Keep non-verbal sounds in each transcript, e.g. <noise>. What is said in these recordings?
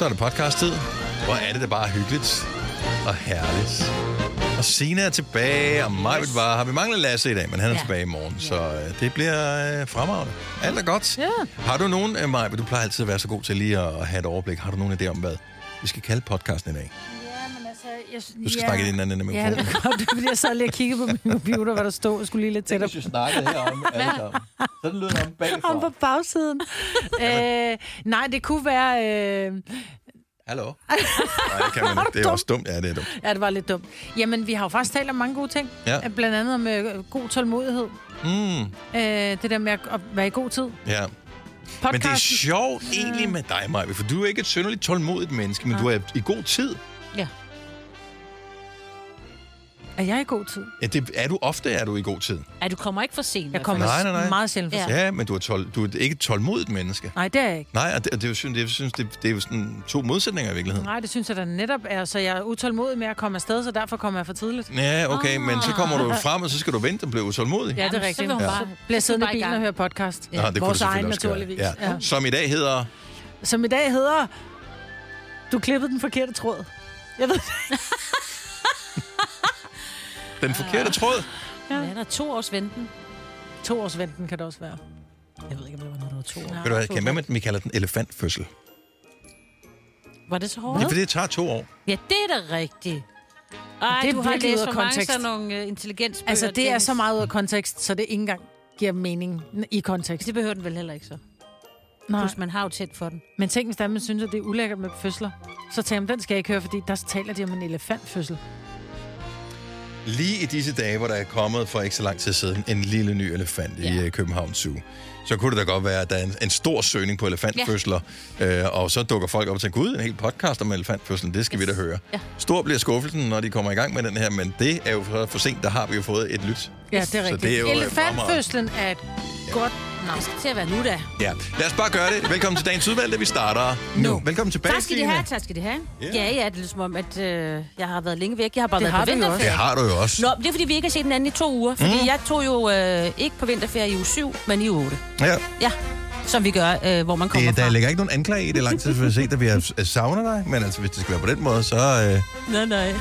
Så er det podcast-tid. Hvor er det da bare hyggeligt og herligt. Og Sina er tilbage, og mig yes. var, har vi manglet Lasse i dag, men han er ja. tilbage i morgen, så øh, det bliver øh, fremragende. Alt er godt. Ja. Har du nogen, øh, Maja, du plejer altid at være så god til lige at, at have et overblik. Har du nogen idé om, hvad vi skal kalde podcasten i dag? Ja. Jeg, Du skal ja. snakke ind i den anden Ja, <laughs> det mikrofon. er godt, fordi jeg sad lige og kiggede på min computer, hvad der stod. Jeg skulle lige lidt tættere vi snakkede herom alle sammen. Sådan lyder det om om på bagsiden. øh, nej, det kunne være... Øh, Hallo? <laughs> Nej, det kan man ikke. Det er også dumt. Ja, det er dumt. ja, det var lidt dumt. Jamen, vi har jo faktisk talt om mange gode ting. Ja. Blandt andet om øh, god tålmodighed. Mm, Øh, det der med at, være i god tid. ja. Podcasten. Men det er sjovt egentlig med dig, Maja, for du er ikke et synderligt tålmodigt menneske, men du er i god tid. Ja. Er jeg i god tid? Ja, det er du ofte, er du i god tid. Ja, du kommer ikke for sent. Jeg kommer Nej, nej, nej. meget sjældent for Ja. sent. Ja, men du er, tål, du er ikke et tålmodigt menneske. Nej, det er jeg ikke. Nej, og det, og det, er jo, synes, det, jeg synes, det, det er jo sådan to modsætninger i virkeligheden. Nej, det synes jeg da netop er. Så jeg er utålmodig med at komme afsted, så derfor kommer jeg for tidligt. Ja, okay, men så kommer du frem, og så skal du vente og blive utålmodig. Ja, det er så rigtigt. vil hun Ja. bare- Så bliver siddende i bilen og høre podcast. Nå, det kunne Vores egen, selvfølgelig også naturligvis. Ja. Ja. Som i dag hedder... Som i dag hedder... Du klippede den forkerte tråd. Jeg ved <laughs> Den forkerte tråd. Ja, der er to års venten. To års venten kan det også være. Jeg ved ikke, om det var noget, der var to år. Ved du hvad, kan med, vi kalder den elefantfødsel? Var det så hårdt? er fordi, det tager to år. Ja, det er da rigtigt. Ej, Det er du har læst ud af for mange kontekst. sådan nogle uh, intelligensbøger. Altså, det er så meget ud af kontekst, så det ikke engang giver mening i kontekst. Det behøver den vel heller ikke så. Nej. Plus, man har jo tæt for den. Men tænk, hvis der man synes, at det er ulækkert med fødsler, så tænker man, den skal jeg ikke høre, fordi der taler de om en elefantfødsel. Lige i disse dage, hvor der er kommet for ikke så lang tid siden en lille ny elefant ja. i Ja. øh, København Zoo, så kunne det da godt være, at der er en, en stor søgning på elefantfødsler, ja. øh, og så dukker folk op og tænker, gud, en hel podcast om elefantfødslen, det skal yes. vi da høre. Ja. Stor bliver skuffelsen, når de kommer i gang med den her, men det er jo for, sent, der har vi jo fået et lyt. Ja, det er rigtigt. det er jo, øh, Elefantfødslen er et godt Det skal til at være nu, da. Ja, lad os bare gøre det. Velkommen til dagens udvalgte, vi starter nu. Velkommen tilbage, Tak skal de have, tak skal de have. Ja. Ja, ja, det er ligesom om, at øh, jeg har været længe væk. Jeg har bare Det været har på du jo også. Det vinterferie. har du jo også. Nå, det er fordi, vi ikke har set den anden i to uger. Fordi mm. jeg tog jo øh, ikke på vinterferie i uge 7, men i uge 8. Ja. Ja, som vi gør, øh, hvor man kommer Det, der fra. ligger ikke nogen anklage i det lang tid, for at se, at vi har øh, savnet dig. Men altså, hvis det skal være på den måde, så øh, Nej, nej.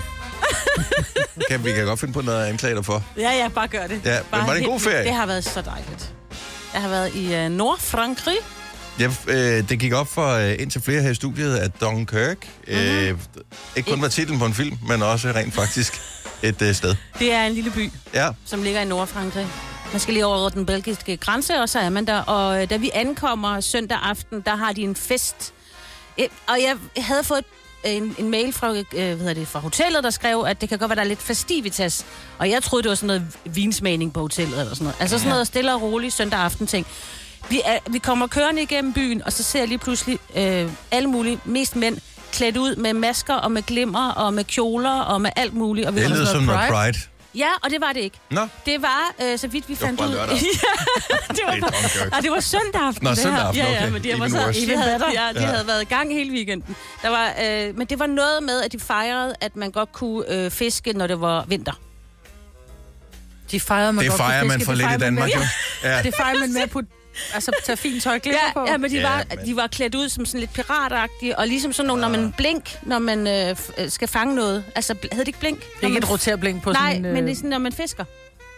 kan vi kan godt finde på noget at anklage dig for. Ja, ja, bare gør det. Ja, men bare var det en god ferie? Det har været så dejligt. Jeg har været i øh, Nordfrankrig. Ja, øh, det gik op for øh, indtil flere her i studiet, at Dunkirk øh, Mhm. ikke kun var titlen på en film, men også rent faktisk <laughs> et øh, sted. Det er en lille by, Ja, som ligger i Nordfrankrig. Man skal lige over den belgiske grænse, og så er man der. Og øh, da vi ankommer søndag aften, der har de en fest. Øh, Og jeg havde fået en, en mail fra, øh, hvad hedder det, fra hotellet, der skrev, at det kan godt være, der er lidt festivitas. Og jeg troede, det var sådan noget vinsmagning på hotellet eller sådan noget. Altså sådan noget stille og roligt søndag aften ting. Vi, er, vi kommer kørende igennem byen, og så ser jeg lige pludselig øh, alle mulige, mest mænd, klædt ud med masker og med glimmer og med kjoler og med alt muligt. Og vi det lyder sådan som noget Pride? Pride. Ja, og det var det ikke. Nå, Det var, øh, så vidt vi fandt bare ud... <laughs> ja, det var, og det var søndag aften. Nå, det søndag aften, ja, ja, okay. men de, var så, de, havde, ja, de Ja. havde været i gang hele weekenden. Der var, øh, men det var noget med, at de fejrede, at man godt kunne øh, fiske, når det var vinter. De fejrer man det fejrer man fiske. for Det lidt i fejrer man Danmark, med- jo. Ja. Det fejrer man med at putte, altså tage fint tøj og glimmer på. Ja, ja, men de, Ja, var, men- de var klædt ud som sådan lidt piratagtige, og ligesom sådan nogle, når man blink, når man øh, øh, skal fange noget. Altså, havde det ikke blink? Er ikke man et roterblink på Nej, sådan en... men det er Øh... sådan, når man fisker.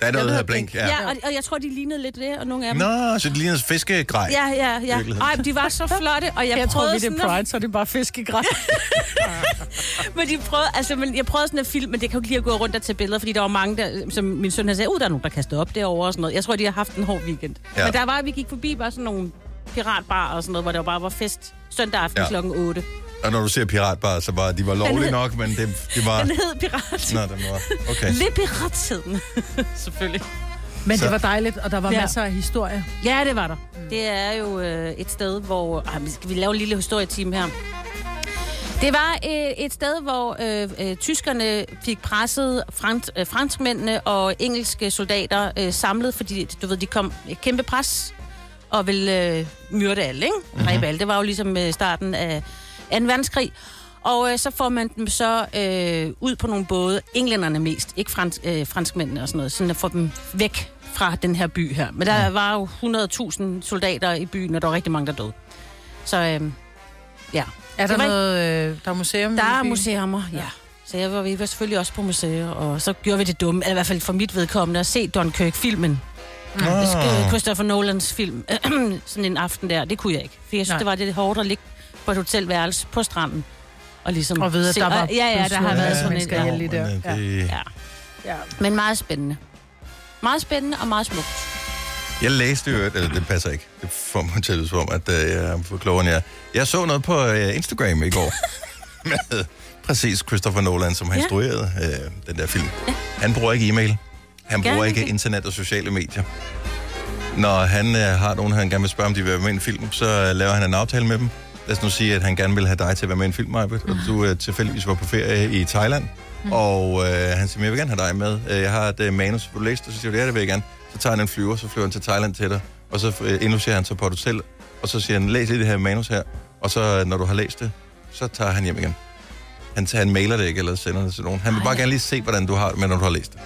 Der er noget, der hedder blink. Ja. Ja, og, og jeg tror, de lignede lidt det, og nogle af dem. Nå, så det ligner fiskegrej. Ja, ja, ja. Ej, men de var så flotte, og jeg, Jeg tror, prøvede vi det sådan er at Pride, så er det bare fiskegræs. <laughs> Men de prøvede, altså, men jeg prøvede sådan at film, men det kan jo ikke lige at gå rundt og tage billeder, fordi der var mange, der, som min søn havde sagt, ud der er nogen, der kaster op derovre og sådan noget. Jeg tror, de har haft en hård weekend. Ja. Men der var, vi gik forbi bare sådan nogle piratbar og sådan noget, hvor der bare var fest søndag aften Ja. ja. klokken 8. Og når du ser piratbar, så var de var lovlige hed- nok, men det, det var... Den hed Pirat. Nå, den var... Okay. Lidt pirattiden. <laughs> Selvfølgelig. Men Så- det var dejligt, og der var Ja. masser af historier. Ja, det var der. Mm. Det er jo øh, et sted, hvor... Men skal vi lave en lille historieteam her? Det var øh, et sted, hvor øh, øh, tyskerne fik presset frans, øh, franskmændene og engelske soldater øh, samlet, fordi du ved, de kom et kæmpe pres og ville øh, myrde alle, ikke? Mm-hmm. Det var jo ligesom øh, starten af 2. verdenskrig. Og øh, så får man dem så øh, ud på nogle både, englænderne mest, ikke frans, øh, franskmændene og sådan noget, sådan at få dem væk fra den her by her. Men der var jo 100.000 soldater i byen, og der var rigtig mange, der døde. Så øh, Ja. Er der Det noget... Øh, der er museum? Der er museumer, ja. Så jeg var, vi var selvfølgelig også på museer, og så gjorde vi det dumme, eller i hvert fald for mit vedkommende, at se Dunkirk-filmen. Ah. Christopher Nolans film. <clears throat> sådan en aften der, det kunne jeg ikke. For jeg synes, Nej. det var lidt hårdt at ligge på et hotelværelse på stranden. Og, ligesom Og ved, at se- der var Ja, ja, der har blevet været sådan en... Ja. lige der. Men, øh, det, Ja. Ja. Men meget spændende. Meget spændende og meget smukt. Jeg læste jo, eller det passer ikke, det får mig til at som om, at øh, jeg er for klogere end jeg. Jeg så noget på øh, Instagram i går, <laughs> med præcis Christopher Nolan, som har Ja. instrueret øh, den der film. Han bruger ikke e-mail. Han bruger han ikke ikke? internet og sociale medier. Når han øh, har nogen, han gerne vil spørge, om de vil være med i en film, så øh, laver han en aftale med dem. Lad os nu sige, at han gerne vil have dig til at være med i en film, Majbet, og du øh, tilfældigvis var på ferie i Thailand. Mm. Og øh, han siger, "Men jeg vil gerne have dig med. Øh, Jeg har et øh, manus, vil du læse det? Så siger du, ja, det vil jeg gerne. Så tager han en flyver, så flyver han til Thailand til dig, og så øh, indlogerer han sig på et hotel, og så siger han, læs lige det her manus her, og så øh, når du har læst det, så tager han hjem igen. Han, tager, han mailer det ikke, eller sender det til nogen. Han vil bare gerne lige se, hvordan du har det, med, når du har læst det.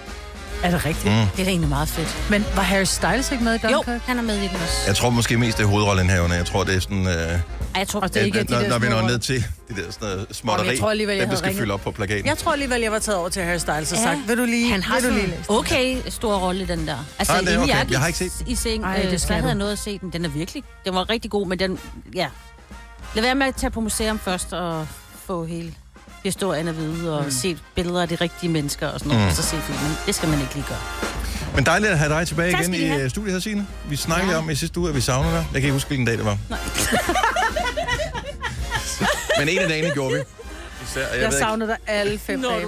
Er det rigtigt? Mm. Det er da egentlig meget fedt. Men var Harry Styles ikke med i Jo, Dunkirk? han er med i den også. Jeg tror måske mest, det er hovedrollenhaverne. Jeg tror, det er sådan... Øh, Ej, jeg tror, Og det er ikke at, de når, der når vi når roller. ned til de der sådan noget småtteri, jeg tror alligevel, jeg der havde skal ringet- fylde op på plakaten. Jeg tror alligevel, jeg var taget over til Harry Styles og Ja. sagt, vil du lige, han har vil du lige læse? okay stor rolle i den der. Altså, Ah, det er okay. gik Jeg har ikke set I seng, Ej, Ej, det det skal så havde jeg noget at se den. Den er virkelig, den var rigtig god, men den, ja. Lad være med at tage på museum først og få hele historien at vide, og mm. se billeder af de rigtige mennesker og sådan noget, Mm. og så se filmen. Det skal man ikke lige gøre. Men dejligt at have dig tilbage Tak igen I have. øh, studiet her, Signe. Vi snakkede Ja. om i sidste uge, at vi savner dig. Jeg kan ikke huske, hvilken dag det var. Nej. <laughs> Men en af dagene gjorde vi. Især, jeg, Jeg ved savnede dig alle fem Nå, dage.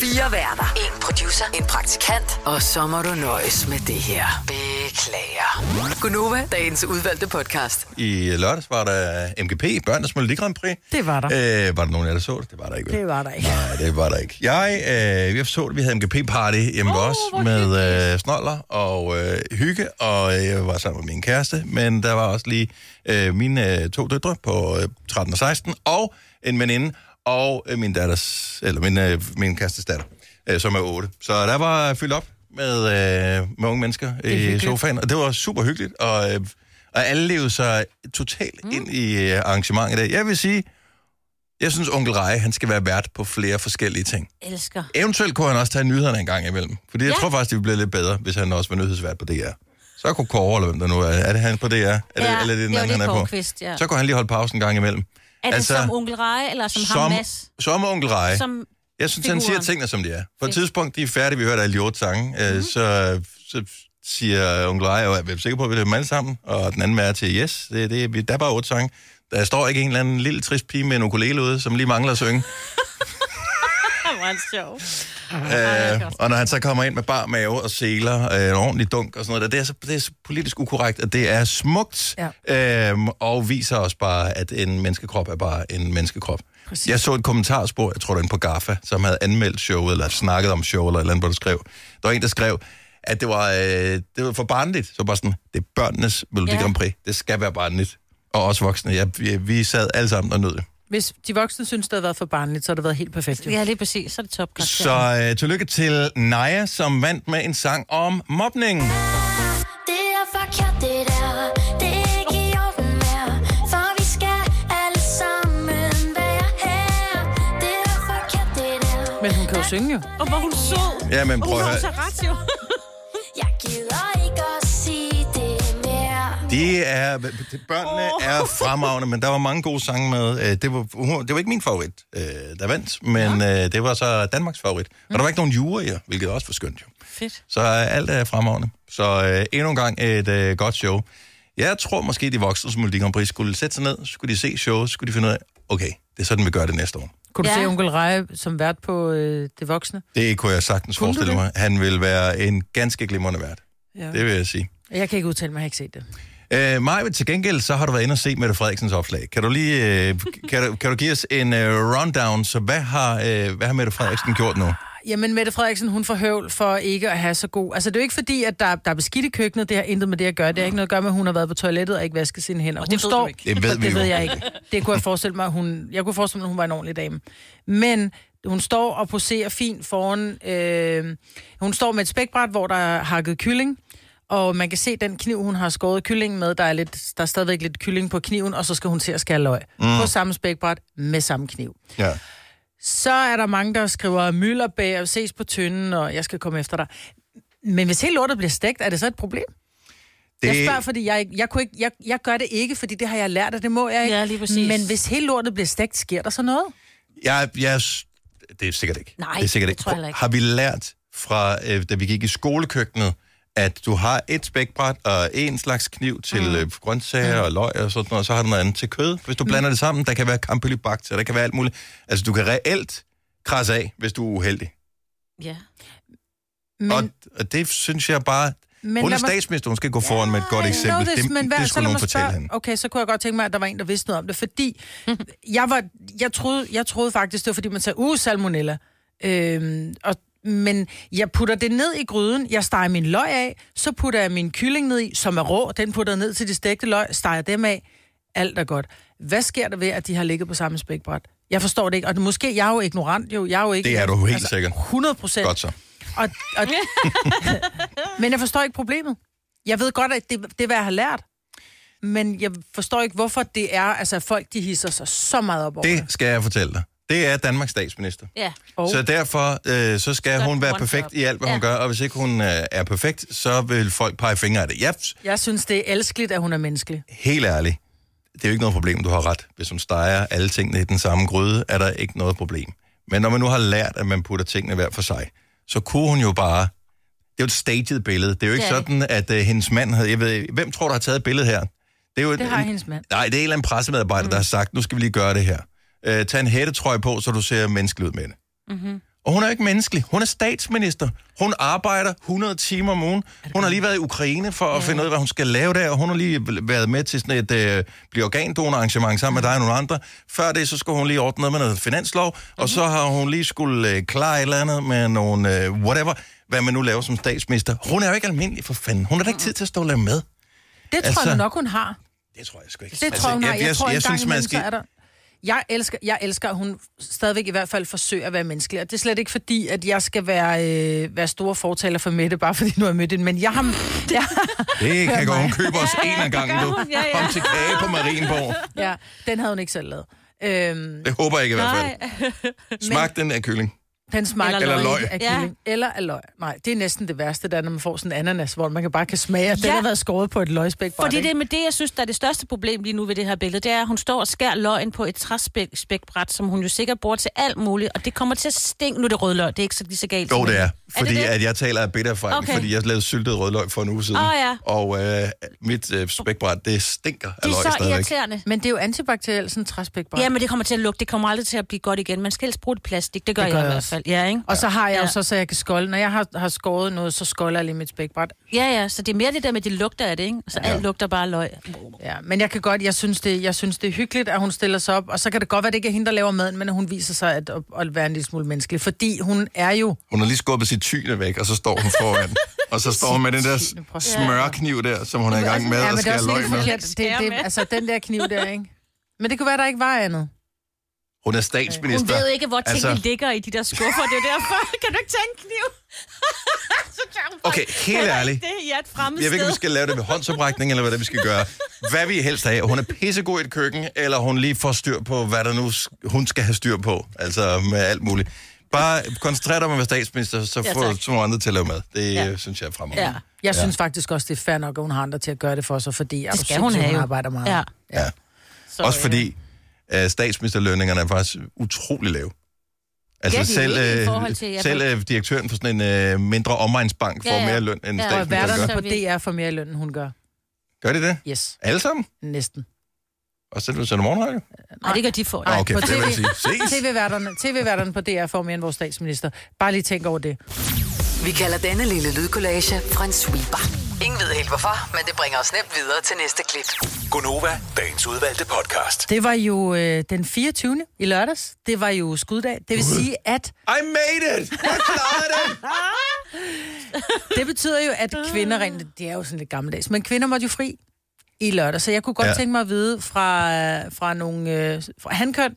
Fire værter. En producer. En praktikant. Og så må du nøjes med det her. Beklager. Gunova, dagens udvalgte podcast. I lørdags var der MGP, Børnenes Melodi Grand Prix. Det var der. Øh, var der nogen af jer, der så det? Det var der ikke, vel? Det var der ikke. Nej, det var der ikke. Jeg, øh, vi så det, vi havde MGP-party hjemme oh, hos os med øh, snoller og øh, hygge, og jeg var sammen med min kæreste, men der var også lige øh, mine øh, to døtre på øh, 13 og 16, og en veninde, og øh, min datters, eller min, øh, min kærestes datter, øh, som er 8. Så der var fyldt op med, øh, med unge mennesker i hyggeligt. sofaen, og det var super hyggeligt, og, øh, og alle levede sig totalt mm. ind i øh, arrangementet. der. Jeg vil sige, jeg synes, onkel Rej, han skal være vært på flere forskellige ting. Elsker. Eventuelt kunne han også tage nyhederne en gang imellem. Fordi jeg Ja. tror faktisk, det ville blive lidt bedre, hvis han også var nyhedsvært på DR. Så kunne Kåre, eller hvem der nu er. Er det han på DR? Er det, Ja, eller er det den anden, det han er på? Kvist, ja. Så kunne han lige holde pausen en gang imellem. Er det Altså, som onkel Rej, eller som, ham Mads? som onkel Rej. Som, Jeg synes, han siger figuren. tingene, som de er. På et tidspunkt, de er færdige, vi Eliot sange, Mhm. mm-hmm. så, så siger onkel Rej, og jeg er sikker på, at vi er dem alle sammen, og den anden er til yes, det, det, der er bare otte sange. Der står ikke en eller anden lille trist pige med en ukulele ude, som lige mangler at synge. <laughs> Han var en sjov. Øh, og når han så kommer ind med bar mave og seler, øh, en ordentlig dunk og sådan noget, der, det, er så, det er så politisk ukorrekt, at det er smukt, ja. øhm, og viser os bare, at en menneskekrop er bare en menneskekrop. Præcis. Jeg så et kommentarspor, jeg tror det var inde på GAFA, som havde anmeldt showet, eller snakket om showet, eller et eller andet, hvor der skrev. Der var en, der skrev, at det var, øh, det var for barnligt. Så bare sådan, det er børnenes Melodi Ja. Grand Prix. Det skal være barnligt. Og også voksne. Ja, vi, vi sad alle sammen og nød det. Hvis de voksne synes, det havde været for barnligt, så har det været helt perfekt. Jo. Ja, lige præcis. Så er det top Så øh, tillykke til Naja, som vandt med en sang om mobning. Det er forkert, det der. Det er ikke i orden mere. For vi skal alle sammen være her. Det er forkert, det der. Men hun kan jo synge jo. Og hvor hun sød. Ja, men Og prøv hun at har høre. så ret, jo. Jeg gider De er, børnene er fremragende, men der var mange gode sange med. Øh, Det var, det var ikke min favorit, øh, der vandt, men øh, det var så Danmarks favorit. Og der var ikke nogen juryer, hvilket også var skønt jo. Fedt. Så alt er fremragende. Så endnu en gang et godt show. Jeg tror måske, de voksne som Melodi Grand Prix skulle sætte sig ned, skulle de se showet, skulle de finde ud af, okay, det er sådan, vi gør det næste år. Kunne du Ja. se onkel Rej som vært på øh, det voksne? Det kunne jeg sagtens Kunne du forestille mig. Han vil være en ganske glimrende vært. Ja. Det vil jeg sige. Jeg kan ikke udtale mig, jeg har ikke set det. Øh, Maja, til gengæld, så har du været inde og se Mette Frederiksens opslag. Kan du lige øh, kan du, kan du give os en øh, rundown? Så hvad har, øh, hvad har Mette Frederiksen gjort nu? Jamen, Mette Frederiksen, hun får høvl for ikke at have så god... Altså, det er jo ikke fordi, at der, der er beskidt i køkkenet. Det har intet med det at gøre. Det har ikke noget at gøre med, at hun har været på toilettet og ikke vasket sine hænder. Og hun det ved står... du ikke. Det ved <laughs> vi det jo. ved jeg ikke. Det kunne jeg forestille mig, hun... Jeg kunne forestille mig, at hun var en ordentlig dame. Men hun står og poserer fint foran... Øh... Hun står med et spækbræt, hvor der er hakket kylling. Og man kan se den kniv, hun har skåret kyllingen med, der er, lidt, der er stadigvæk lidt kylling på kniven, og så skal hun til at skære løg. Mm. På samme spækbræt med samme kniv. Ja. Så er der mange, der skriver mylderbag og ses på tynden, og jeg skal komme efter dig. Men hvis hele lortet bliver stegt, er det så et problem? Det... Jeg spørger, fordi jeg, jeg, kunne ikke, jeg, jeg gør det ikke, fordi det har jeg lært, og det må jeg ikke. Ja, lige præcis. Men hvis hele lortet bliver stegt, sker der så noget? Jeg, jeg, det er sikkert ikke. Nej, det er sikkert det tror jeg ikke. Har vi lært fra, øh, da vi gik i skolekøkkenet, at du har et spækbræt og en slags kniv til mm. øh, grøntsager og løg og sådan noget, og så har du noget andet til kød. Hvis du Mm. blander det sammen, der kan være campylobacter, der kan være alt muligt. Altså, du kan reelt krasse af, hvis du er uheldig. Ja. Men, Og, og det synes jeg bare... men hun er mig- statsminister, hun skal gå foran med et godt eksempel. this, det, men hvad, det skulle nogen fortælle spørge- hende. Okay, så kunne jeg godt tænke mig, at der var en, der vidste noget om det, fordi <laughs> jeg, var, jeg, troede, jeg troede faktisk, det var fordi, man sagde, uh, salmonella. Øhm, og, men jeg putter det ned i gryden, jeg steger min løg af, så putter jeg min kylling ned i, som er rå, den putter jeg ned til de stegte løg, steger dem af, alt er godt. Hvad sker der ved, at de har ligget på samme spækbræt? Jeg forstår det ikke, og måske, jeg er jo ignorant, jo, jeg er jo ikke... Det er du helt sikkert. 100 procent. Godt så. Og, og, <laughs> men jeg forstår ikke problemet. Jeg ved godt, at det, det er, hvad jeg har lært. Men jeg forstår ikke, hvorfor det er, altså folk de hisser sig så meget op over Det skal jeg fortælle dig. Det er Danmarks statsminister. Ja. Oh. Så derfor øh, så skal Så hun være perfekt top. i alt, hvad hun Ja. gør, og hvis ikke hun øh, er perfekt, så vil folk pege fingre af det. Ja, Jeg synes, det er elskeligt, at hun er menneskelig. helt ærligt, det er jo ikke noget problem, du har ret. Hvis hun steger alle tingene i den samme gryde, er der ikke noget problem. Men når man nu har lært, at man putter tingene hver for sig, så kunne hun jo bare... Det er jo et staged billede. Det er jo ikke det. sådan, at uh, hendes mand havde... Jeg ved, hvem tror, der har taget billedet her? Det, er jo et, Det har hendes mand. Nej, det er en eller anden pressemedarbejder, mm. der har sagt, nu skal vi lige gøre det her. Uh, tag en hættetrøje på, så du ser menneskelig ud med det. Mm-hmm. Og hun er ikke menneskelig. Hun er statsminister. Hun arbejder 100 timer om ugen. Hun har lige været i Ukraine for at finde ud af, hvad hun skal lave der, og hun har lige været med til sådan et øh, blive organdonorarrangement sammen med dig og nogle andre. Før det, så skulle hun lige ordne noget med noget finanslov, Mhm. og så har hun lige skulle øh, klare et eller andet med nogle øh, whatever, hvad man nu laver som statsminister. Hun er jo ikke almindelig for fanden. Hun har da ikke tid til at stå og lave med. Det tror Altså- altså, jeg nok, hun har. Det tror jeg sgu ikke. Det tror jeg. Jeg, jeg, tror, jeg, en gang synes, man skal... Jeg elsker, jeg elsker, at hun stadigvæk i hvert fald forsøger at være menneskelig. Og det er slet ikke fordi, at jeg skal være, øh, være store fortaler for Mette, bare fordi nu er jeg mødt hende. Men jeg har... <laughs> Jeg, Det kan gå. Hun køber os en af gangen, du. Ja, ja. Kom til kage på Marienborg. ja, den havde hun ikke selv lavet. Øhm, Det håber jeg ikke i hvert fald. Nej. <laughs> Smag den af kylling. Den smager Eller eller løg. af Ja. Eller af løg. Nej, det er næsten det værste, der er, når man får sådan en ananas, hvor man kan bare kan smage, at ja. den har været skåret på et løgspæk. Fordi det er med det, jeg synes, der er det største problem lige nu ved det her billede, det er, at hun står og skærer løgn på et træspækbræt, som hun jo sikkert bruger til alt muligt, og det kommer til at stinke. Nu er det rødløg, det er ikke så lige så galt. Jo, det er. Fordi det det? at jeg taler af bitter erfaring, Okay. fordi jeg lavede syltet rødløg for en uge siden. Åh, ja. Og øh, mit øh, spækbræt, det stinker af Det løg er så stadigvæk. irriterende. Men det er jo antibakterielt, sådan en træspækbræt. Ja, men det kommer til at lugte. Det kommer aldrig til at blive godt igen. Man skal helst bruge det plastik. Det gør, Det det gør jeg i jeg hvert også. Fald. Ja, ikke? Og så har jeg jo Ja. så, så jeg kan skolde. Når jeg har, har skåret noget, så skolder jeg lige mit spækbræt. Ja, ja, så det er mere det der med, de lugter af det, ikke? Så alt lugter bare løg. Ja, men jeg kan godt, jeg synes, det, jeg synes, det er hyggeligt, at hun stiller sig op, og så kan det godt være, at det ikke er hende, der laver maden, men at hun viser sig at, at, at være en lille smule menneskelig, fordi hun er jo... Hun har lige skubbet sit tyne væk, og så står hun foran. <laughs> og så står hun med den der at- smørkniv der, som hun er i gang med ja, at men det er skære løg med. Det, det, altså, den der kniv der, ikke? Men det kunne være, der ikke var andet. Hun er Hun statsminister. ved ikke, hvor tingene Altså- ligger i de der skuffer. Det er derfor. <laughs> Kan du ikke tage en kniv? så hun Okay, helt ærligt. Det er et fremmed Jeg ved ikke, om vi skal lave det ved håndsoprækning, eller hvad det vi skal gøre. Hvad vi helst have. Hun er pissegod i et køkken, eller hun lige får styr på, hvad der nu hun skal have styr på. Altså med alt muligt. Bare koncentrer dig om at være statsminister, så Ja, får tak. så andre til at lave mad. Det Ja. synes jeg er fremragende. Ja. Jeg ja. synes faktisk også, det er fair nok, at hun har andre til at gøre det for sig, fordi Det skal hun have hun jo. arbejder meget. Ja. Ja. Så, Også fordi uh, statsministerlønningerne er faktisk utrolig lave. Altså Ja, de selv, øh, til- jeg selv ved- øh, direktøren for sådan en øh, mindre omegnsbank får Ja, ja. mere løn, end Ja, og Og statsministeren værterne gør. på DR får mere løn, end hun gør. Gør de det? Yes, Alle sammen? næsten. Og så du sender morgenradio? Nej, det gør de for. Ah, okay, på det vil jeg TV. TV-værterne, TV-værterne på DR får mere end vores statsminister. Bare lige tænk over det. Vi kalder denne lille lydkollage en sweeper. Ingen ved helt hvorfor, men det bringer os nemt videre til næste klip. Gunova, dagens udvalgte podcast. Det var jo øh, den 24. i lørdags. Det var jo skuddag. Det vil sige, at I made it! Jeg klarede det! <laughs> det betyder jo, at kvinder rent... Det er jo sådan lidt gammeldags, men kvinder måtte jo fri i lørdag. Så jeg kunne godt Ja. tænke mig at vide fra, fra nogle øh, fra hankøn,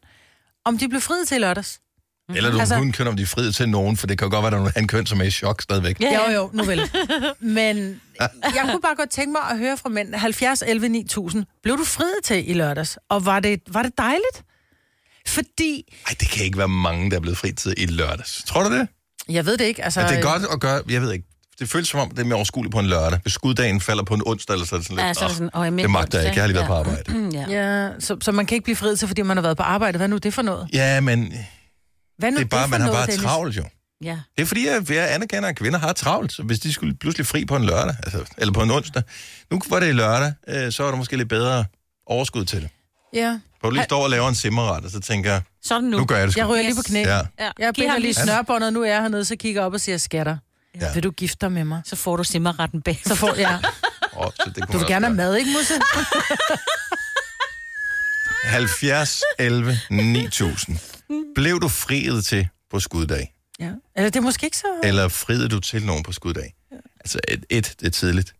om de blev friet til i lørdags. Eller du altså, Altså- kun køn, om de er friet til nogen, for det kan jo godt være, at der er nogle handkøn, som er i chok stadigvæk. Jo, jo, nu vel. <laughs> Men jeg kunne bare godt tænke mig at høre fra mænd. 70, 11, 9000. Blev du friet til i lørdags? Og var det, var det dejligt? Fordi, Ej, det kan ikke være mange, der er blevet fri til i lørdags. Tror du det? jeg ved det ikke, altså... Ja, det er godt at gøre, jeg ved ikke. Det føles som om, det er mere overskueligt på en lørdag. Hvis skuddagen falder på en onsdag, eller så er det sådan lidt, Ja, så er det sådan, åh, jeg "Åh, mener det magter jeg onsdag." ikke, jeg har lige været Ja. på arbejde. Mm, ja. Ja, så, så man kan ikke blive friet til, fordi man har været på arbejde. Hvad er nu det for noget? Ja, men Hvad nu det er bare, man har noget, bare Dennis? travlt jo. ja. Det er fordi, at jeg anerkender, at kvinder har travlt. Så hvis de skulle pludselig fri på en lørdag, altså, eller på en onsdag. Nu var det lørdag, øh, så er der måske lidt bedre overskud til det. Ja. Hvor du lige står og laver en simmerret, og så tænker jeg, Så det nu. nu gør jeg det sgu. Jeg ryger lige på knæ. Ja. Ja. Jeg binder lige snørbåndet, nu er jeg hernede, så kigger jeg op og siger, skatter. Ja. Ja. Vil du gifte dig med mig? Så får du simmerretten bag. Så får jeg... Oh, så det Du vil gerne have mad, ikke, Musse? <laughs> gøre. 70, 11, 9000. Blev du friet til på skuddag? Ja. Eller det er måske ikke så... Eller friede du til nogen på skuddag? Altså, et, et, det er tidligt.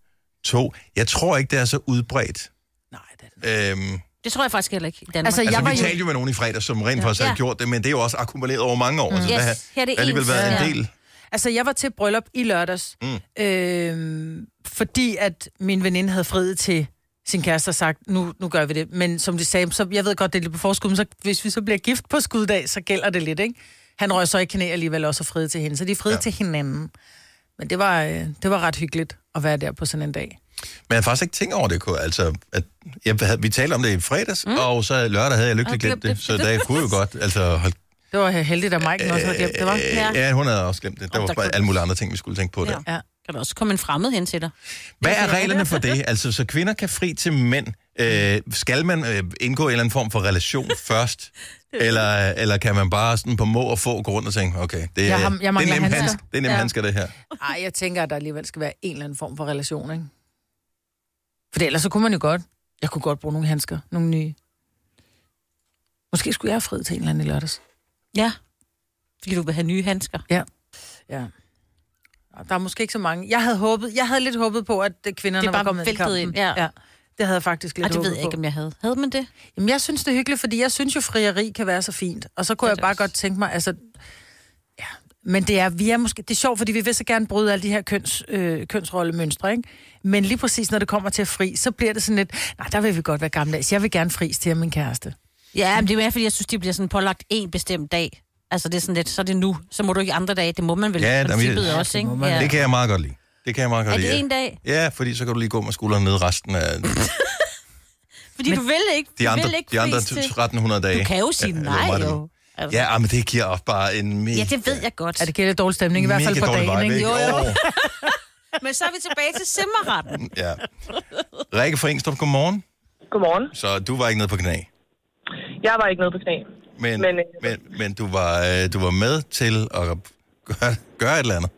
To, jeg tror ikke, det er så udbredt. Nej, det er det. Øhm, Det tror jeg faktisk heller ikke i Danmark. Altså, altså, Jeg var vi jo- talte jo med nogen i fredag, som rent faktisk havde Ja. gjort det, men det er jo også akkumuleret over mange år. Mm. Så Yes, der har her er det alligevel ens. været en Ja. del. Altså, jeg var til bryllup i lørdags, mm. øh, fordi at min veninde havde friet til sin kæreste og sagt, nu, nu gør vi det. Men som de sagde, så jeg ved godt, det er lidt på forskud, men så, hvis vi så bliver gift på skuddag, så gælder det lidt, ikke? Han røg så i knæ alligevel også og friede til hende, så de friede Ja. ja. til hinanden. Men det var, øh, det var ret hyggeligt at være der på sådan en dag. Men jeg har faktisk ikke tænkt over det. Altså, at jeg havde, vi talte om det i fredags, mm. og så lørdag havde jeg lykkeligt glemt det. det. Så der kunne jo godt... Altså, hold, Det var heldigt, at Mike også havde glemt det, var. ja. ja, hun havde også glemt det. Der var bare alle mulige andre ting, vi skulle tænke på der. Ja. Kan der også komme en fremmed hen til dig? Hvad er reglerne for det? Altså, så kvinder kan fri til mænd. Øh, skal man øh, indgå en eller anden form for relation <laughs> først? Eller, eller kan man bare sådan på må og få gå rundt og tænke, okay, det er, Jeg har- jeg det er mangler nem handsker. det er nem Ja. handsker, det her. Ej, jeg tænker, at der alligevel skal være en eller anden form for relation, ikke? For ellers så kunne man jo godt... Jeg kunne godt bruge nogle handsker, nogle nye. Måske skulle jeg have friet til en eller anden i lørdags. Ja. Fordi du vil have nye handsker. Ja. Ja. Der er måske ikke så mange. Jeg havde håbet, jeg havde lidt håbet på, at øh, kvinderne Det var kommet ind i kampen. ind, ja. ja. Det havde jeg faktisk lidt Og det ved jeg ikke, om jeg havde. Havde man det? Jamen, jeg synes, det er hyggeligt, fordi jeg synes jo, frieri kan være så fint. Og så kunne Ja, jeg bare også. godt tænke mig, altså... Ja, men det er, vi er måske, det er sjovt, fordi vi vil så gerne bryde alle de her køns, øh, kønsrollemønstre, ikke? Men lige præcis, når det kommer til at fri, så bliver det sådan lidt, nej, der vil vi godt være gammeldags. Jeg vil gerne fris til min kæreste. Ja, men det er mere, fordi jeg synes, de bliver sådan pålagt en bestemt dag. Altså, det er sådan lidt, så er det nu. Så må du ikke andre dage. Det må man vel Ja, ja, princippet ja, også, det ikke? Ja. Det kan jeg meget godt lide. Det kan jeg meget godt Er lide. det ja. en dag? Ja, fordi så kan du lige gå med skuldrene ned resten af <laughs> Fordi du vil ikke, de andre, vil ikke de andre fris til. 1300 dage. Du kan jo sige Ja, nej, jo. det- Altså. Ja, ah, men det giver også bare en mega... Ja, det ved jeg godt. Er det giver lidt dårlig stemning, i hvert fald på dagen, vibe, ikke? Jo, jo. <laughs> Men så er vi tilbage til simmerretten. ja. Rikke fra Engstrup, godmorgen. Godmorgen. Så du var ikke nede på knæ. Jeg var ikke nede på knæ. Men, Men, men, øh, men, men du, var, øh, du var med til at gøre, gøre et eller andet.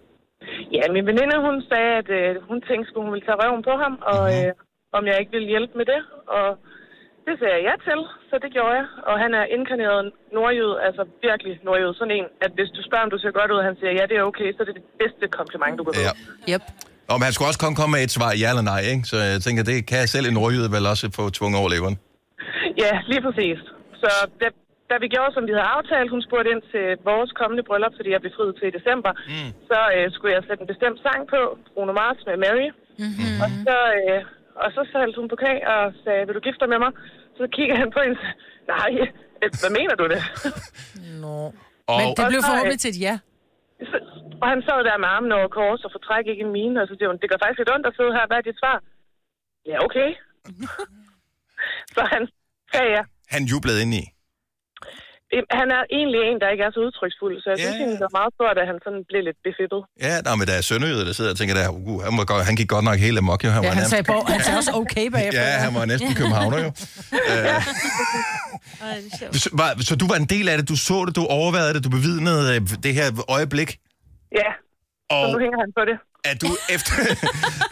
Ja, min veninde, hun sagde, at øh, hun tænkte, at hun ville tage røven på ham, og Mhm. øh, om jeg ikke ville hjælpe med det. Og det sagde jeg ja til, så det gjorde jeg. Og han er inkarneret nordjyd, altså virkelig nordjyd. Sådan en, at hvis du spørger, om du ser godt ud, og han siger, ja, det er okay, så er det det bedste kompliment, du kan få. Ja. Yep. Og man skulle også komme, komme med et svar, ja eller nej, ikke? Så jeg tænker, det kan jeg selv en nordjyde vel også få tvunget over leveren. Ja, lige præcis. Så da, da vi gjorde, som vi havde aftalt, hun spurgte ind til vores kommende bryllup, fordi jeg blev friet til i december, mm. så øh, skulle jeg sætte en bestemt sang på, Bruno Mars med Mary. Mm-hmm. Og, så, øh, og så faldt hun på knæ og sagde, vil du gifte dig med mig? Så kigger han på hende nej, øh, hvad mener du det? <laughs> Nå. Og, Men det blev forhåbentlig øh, til et ja. så, og han sad der med armen over kors og fortræk ikke en mine, og så siger hun, det gør faktisk lidt ondt at sidde her, hvad er dit svar? Ja, okay. <laughs> så han sagde ja. han jublede ind i. Han er egentlig en, der ikke er så udtryksfuld, så jeg Ja, synes ja. egentlig, det var meget stort, at han sådan blev lidt befippet. Ja, der, men der er sønderjyder, der sidder og tænker, der, uh, han, var godt, han gik godt nok helt amok, jo. Han Ja, var han nærmest, sagde, på, han sagde også okay bagefter. ja, han var næsten københavner, jo. <laughs> Så, var, så du var en del af det, du så det, du overvejede det, du bevidnede øh, det her øjeblik, Ja, så og nu hænger han på det. er du, efter,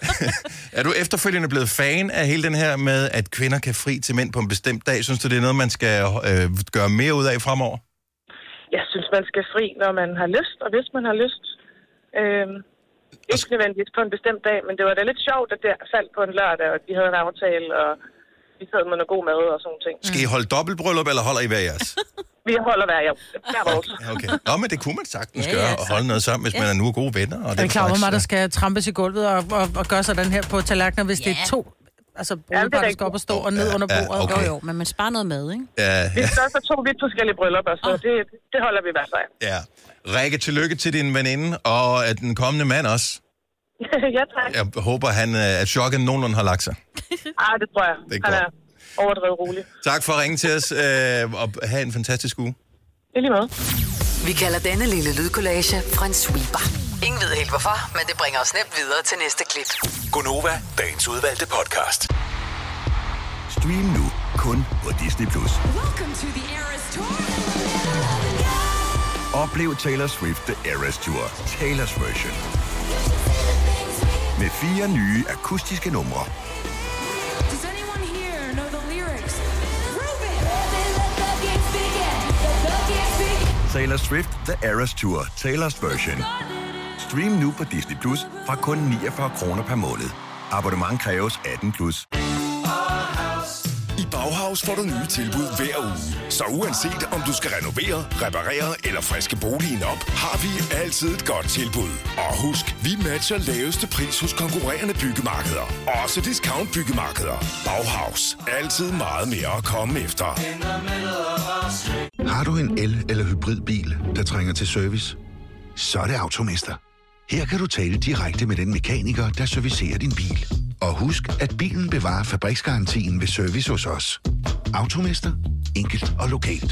<laughs> er du efterfølgende blevet fan af hele den her med, at kvinder kan fri til mænd på en bestemt dag? Synes du, det er noget, man skal øh, gøre mere ud af fremover? Jeg synes, man skal fri, når man har lyst, og hvis man har lyst. Øhm, ikke nødvendigvis på en bestemt dag, men det var da lidt sjovt, at det faldt på en lørdag, og de havde en aftale, og vi sad med noget god mad og sådan ting. Skal I holde dobbeltbryllup, eller holder I hver jeres? <laughs> vi holder hver, hver vores. <laughs> Ja, Okay. Nå, men det kunne man sagtens Ja, gøre, ja, og holde noget sammen, hvis man er nu er gode venner. Og Er den I klar over mig, der skal trampes i gulvet og, og, og gøre sådan her på tallerkener, hvis det er Ja. to altså det er brudepar, der skal op og stå og ned Ja, under ja, bordet. okay. Jo, jo, men man sparer noget mad, ikke? Ja, Vi ja, skal også have to vidt forskellige bryllupper, så det, det holder vi i hvert fald. ja. Rikke, tillykke til din veninde, og at den kommende mand også. <laughs> ja, tak. Jeg håber, han, øh, at chokket nogenlunde har lagt sig. <laughs> Ah, det tror jeg. Det er godt. Er overdrevet rolig. Tak for at ringe til os, øh, og have en fantastisk uge. I lige måde. Vi kalder denne lille lydkollage en sweeper. Ingen ved helt hvorfor, men det bringer os nemt videre til næste klip. Gunova, dagens udvalgte podcast. Stream nu kun på Disney+. Plus. Oplev Taylor Swift The Eras Tour, Taylor's version. Med fire nye akustiske numre. Taylor Swift The Eras Tour, Taylor's version. Stream nu på Disney Plus fra kun 49 kroner per måned. Abonnement kræves 18 plus. Bauhaus får du nye tilbud hver uge. Så uanset om du skal renovere, reparere eller friske boligen op, har vi altid et godt tilbud. Og husk, vi matcher laveste pris hos konkurrerende byggemarkeder. Også discount byggemarkeder. Bauhaus. Altid meget mere at komme efter. Har du en el- eller hybridbil, der trænger til service? Så er det Automester. Her kan du tale direkte med den mekaniker, der servicerer din bil. Og husk, at bilen bevarer fabriksgarantien ved service hos os. Automester. Enkelt og lokalt.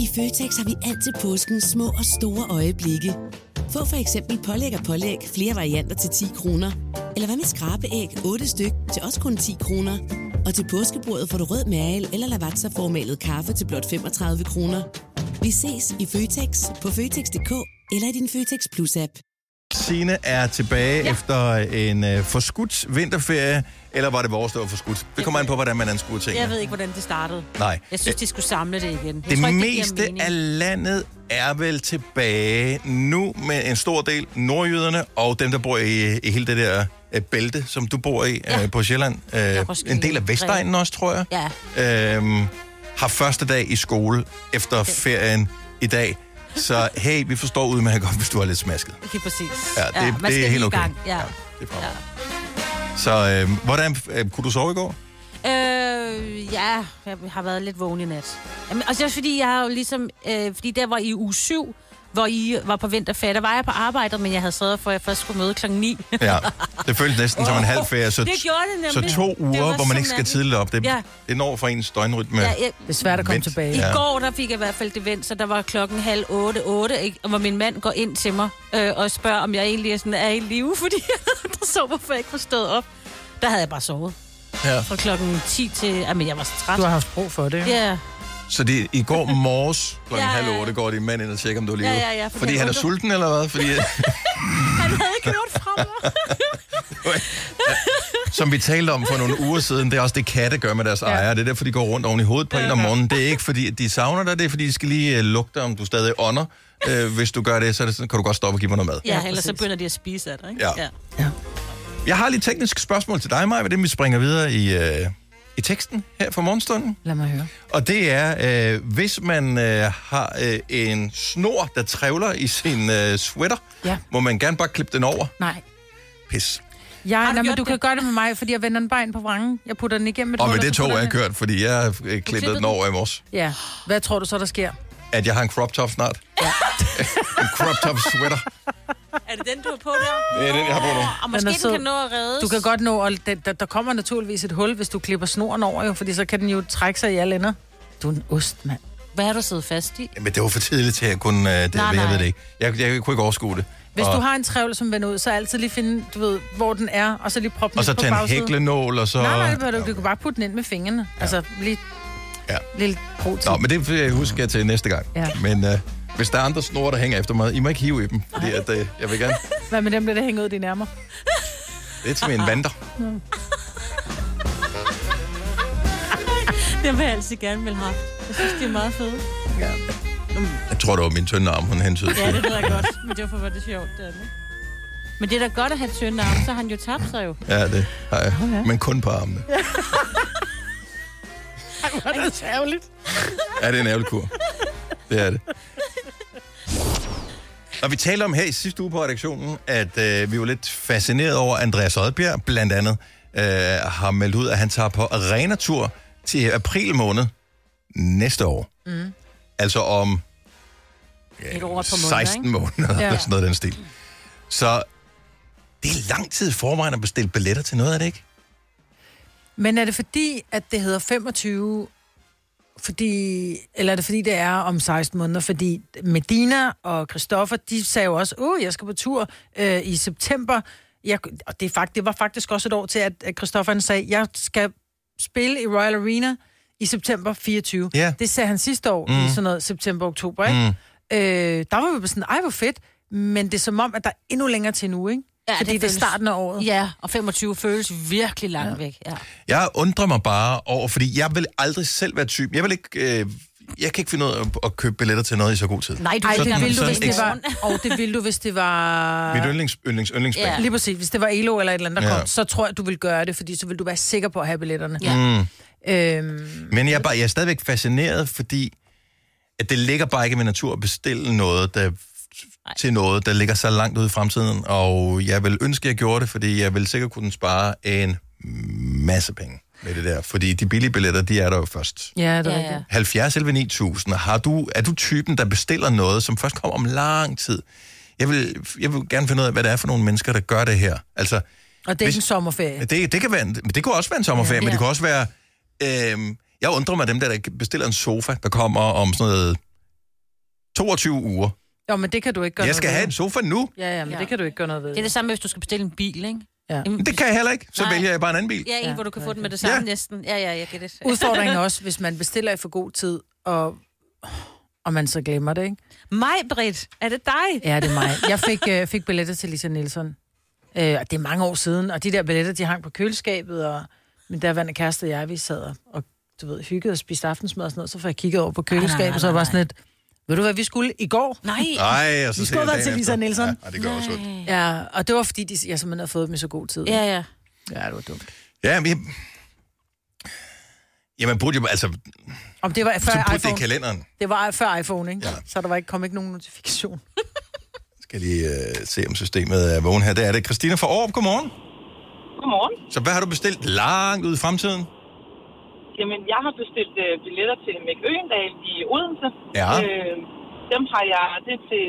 I Føtex har vi altid påskens små og store øjeblikke. Få for eksempel pålæg og pålæg flere varianter til 10 kroner. Eller hvad med skrabeæg 8 styk til også kun 10 kroner. Og til påskebordet får du rød mal eller lavatserformalet kaffe til blot 35 kroner. Vi ses i Føtex på Føtex.dk eller i din Føtex Plus-app. Signe er tilbage ja. efter en øh, forskudt vinterferie, eller var det vores, der var forskudt? Det kommer an på, hvordan man anskuer tingene. Jeg ved ikke, hvordan det startede. Nej. Jeg synes, de skulle samle det igen. Jeg Det tror ikke, meste mening. af landet er vel tilbage nu med en stor del nordjyderne og dem, der bor i, i hele det der øh, bælte, som du bor i ja. Ja. øh, på Sjælland. Øh, Roskilde, en del af Vestegnen også, tror jeg. Ja. Øhm, har første dag i skole efter ferien i dag. Så hey, vi forstår udmærket godt, hvis du er lidt smasket. Lige præcis. Ja, det, man det skal er helt okay. Gang. Ja. det er ja. Så øh, hvordan øh, kunne du sove i går? Øh, ja, jeg har været lidt vågen i nat. Jamen, og så også fordi jeg har jo ligesom, øh, fordi der var i uge 7, hvor I var på vinterferie, der var jeg på arbejde, men jeg havde sørget for, at jeg først skulle møde klokken 9. Ja, det føltes næsten som en halv ferie. Så, <laughs> Det gjorde det så nemlig. to Det uger, hvor man så ikke skal tidligt op. Det, Ja. det når fra ens døgnrytme. Ja, jeg, Det er svært at komme Vent. tilbage. I går, der fik jeg i hvert fald det vendt, så der var klokken halv otte, otte, ikke? og hvor min mand går ind til mig øh, og spørger, om jeg egentlig er, sådan, er i live, <laughs> fordi der så, hvorfor jeg ikke var stået op. Der havde jeg bare sovet. Ja. Fra klokken 10 til... Jamen, jeg var så træt. Du har haft brug for det. Ja, Så det, i går <laughs> morges kl. Ja, ja, halv otte går din mand ind og tjekker, om du er live. Ja, ja, ja, fordi fordi han er sulten, eller hvad? Fordi, <laughs> han havde ikke gjort fra mig. som vi talte om for nogle uger siden, det er også det, katte gør med deres ja. ejere. Det er derfor, de går rundt oven i hovedet på en om morgenen. Det er ikke, fordi de savner dig, det er, fordi de skal lige uh, lugte, om du stadig ånder. Uh, hvis du gør det, så er det sådan, kan du godt stoppe og give mig noget mad. Ja, Ja, ellers så begynder de at spise af dig, ikke? Ja. ja. Jeg har lige teknisk spørgsmål til dig, Maja, ved det, vi springer videre i, uh, i teksten her for morgenstunden. Lad mig høre. Og det er, øh, hvis man øh, har øh, en snor, der trævler i sin øh, sweater, Ja. må man gerne bare klippe den over. Nej. Pis. Du nej, men du kan det? gøre det med mig, fordi jeg vender den bare ind på vrangen. Jeg putter den igennem et Og med det tog jeg kørt, fordi jeg har øh, klippet den over i morges. Ja. Hvad tror du så, der sker? At jeg har en crop top snart. Ja. <laughs> en crop top sweater. <laughs> Er det den, du har på der? <laughs> Det er den, jeg har på nu. Og måske den, sød. kan nå at reddes. Du kan godt nå, og der, der, der kommer naturligvis et hul, hvis du klipper snoren over, jo, fordi så kan den jo trække sig i alle ender. Du er en ost, mand. Hvad har du siddet fast i? Men det var for tidligt til at kunne... Øh, det, Nej, jeg ved nej. det ikke. Jeg, jeg kunne ikke overskue det. Hvis og, du har en trævl, som vender ud, så altid lige finde, du ved, hvor den er, og så lige proppe den og så tage en hæklenål, og så... Nej, nej, det behøver du ikke. Du kan bare putte den ind med fingrene. Ja. Altså, lige Ja. lille pro Nå, men det vil jeg huske til næste gang. Ja. Men øh, hvis der er andre snore, der hænger efter mig, I må ikke hive i dem, fordi at, øh, jeg vil gerne... Hvad med dem, der hænger ud i dine ærmer? Det er til min vandre. <laughs> Det vil jeg altid gerne vil have. Jeg synes, det er meget fedt. Jeg tror, det var min tynde arm, hun hentede Ja, det ved jeg godt. Men derfor var det sjovt, det andet. Men det er da godt at have tynde arme, så har han jo tabt sig jo. Ja, det har jeg. Men kun på armene. <laughs> Hvor er det særligt. Ja, det er en ærgerlig kur. Det er det. Og vi talte om her i sidste uge på redaktionen, at øh, vi var lidt fascineret over, at Andreas Oddbjerg blandt andet øh, har meldt ud, at han tager på arenatur til april måned næste år. Mm. Altså om Et år på måneder, 16 ikke? måneder, Ja. ja. eller sådan noget af den stil. Så det er lang tid forvejen at bestille billetter til noget, er det ikke? Men er det fordi, at det hedder 25, fordi, eller er det fordi, det er om 16 måneder? Fordi Medina og Christoffer, de sagde jo også, åh, jeg skal på tur øh, i september. Jeg, og det, fakt, det var faktisk også et år til, at Christoffer han sagde, jeg skal spille i Royal Arena i september 24. Ja. Det sagde han sidste år, mm. i sådan noget september-oktober, ikke? Mm. Øh, der var vi bare sådan, ej, hvor fedt. Men det er som om, at der er endnu længere til nu, ikke? Ja, Fordi det, det det er starten af året. Ja, og 25 føles virkelig langt ja. væk. Ja. Jeg undrer mig bare over, fordi jeg vil aldrig selv være typen. Jeg vil ikke... Øh, jeg kan ikke finde ud af at, at købe billetter til noget i så god tid. Nej, du Ej, det ville du, hvis det var... Og det ville du, hvis det var... Mit yndlings, yndlings, yndlingsband. Ja. Lige præcis. Hvis det var Elo eller et eller andet, der Ja. kom, så tror jeg, du vil gøre det, fordi så vil du være sikker på at have billetterne. Ja. Mm. Øhm, Men jeg er, bare, jeg er stadigvæk fascineret, fordi at det ligger bare ikke i min natur at bestille noget, der, til noget, der ligger så langt ude i fremtiden. Og jeg vil ønske, at jeg gjorde det, fordi jeg vil sikkert kunne spare en masse penge med det der. Fordi de billige billetter, de er der jo først. ja, det er Ja, ja. 70 11 9000. Har du, er du typen, der bestiller noget, som først kommer om lang tid? Jeg vil, jeg vil gerne finde ud af, hvad det er for nogle mennesker, der gør det her. Altså, Og det er Hvis- en sommerferie. det, det, kan være en, men det kunne også være en sommerferie, ja. men Ja. det kunne også være... Øhm, jeg undrer mig dem der, der bestiller en sofa, der kommer om sådan noget 22 uger. Jo, men det kan du ikke gøre Jeg noget skal ved. have en sofa nu. Ja, ja, men Ja. det kan du ikke gøre noget ved. Det er det samme, hvis du skal bestille en bil, ikke? Ja. En, Men det kan jeg heller ikke. Så Nej. vælger jeg bare en anden bil. Ja, en, Ja. hvor du kan få den med det samme Ja. næsten. Ja, ja, jeg get it. <laughs> Udfordringen er også, hvis man bestiller i for god tid, og, og man så glemmer det, ikke? Mig, Britt, er det dig? Ja, det er mig. Jeg fik, øh, fik billetter til Lisa Nielsen. Øh, og det er mange år siden, og de der billetter, de hang på køleskabet, og min daværende kæreste og jeg, vi sad og- du ved, hyggede og spiste aftensmad og sådan noget, så får jeg kigget over på køleskabet, nej, så var nej, jeg sådan lidt, ved du hvad, vi skulle i går? Nej. Nej, og så Vi skulle jeg være dagen til Lisa. Nielsen. Ja, ja, det gør også ondt. Ja, og det var fordi, de, jeg simpelthen havde fået dem i så god tid. Ja, ja. ja det var dumt. Ja, men... jeg- Jamen, burde jo... Altså, Om det var så før burde det i iPhone. kalenderen. Det var før iPhone, ikke? Ja. Ja. Så der var ikke, kom ikke nogen notifikation. <laughs> Skal lige uh, se, om systemet er vågen her. Det er det. Christina fra Aarup, godmorgen. Godmorgen. Så hvad har du bestilt langt ud i fremtiden? Jamen, jeg har bestilt øh, billetter til Mæk Øgendal i Odense. Ja. Øh, dem har jeg, det er til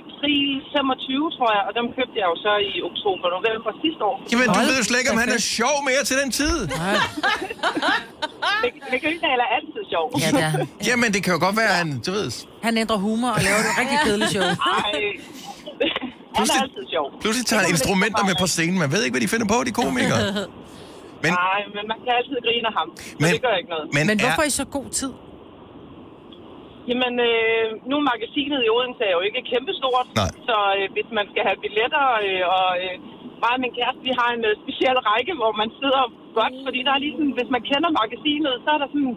april 25, tror jeg, og dem købte jeg jo så i oktober, november sidste år. Jamen, du ved jo slet ikke, om han er sjov mere til den tid. <laughs> Mæk Mæk Øgendal er altid sjov. Ja, det han. <laughs> Jamen, det kan jo godt være, han, du ved... Han ændrer humor og laver et rigtig kedeligt show. <laughs> Ej, han er Pludselig- altid sjov. Pludselig tager han instrumenter med på scenen. Man ved ikke, hvad de finder på, de komikere. Men, Nej, men man kan altid grine af ham, Men- det gør ikke noget. men, Men hvorfor er, i så god tid? Jamen, øh, nu er magasinet i Odense er jo ikke kæmpestort, Nej. så øh, hvis man skal have billetter, øh, og øh, mig og min kæreste, vi har en øh, speciel række, hvor man sidder godt, fordi der er ligesom, hvis man kender magasinet, så er der sådan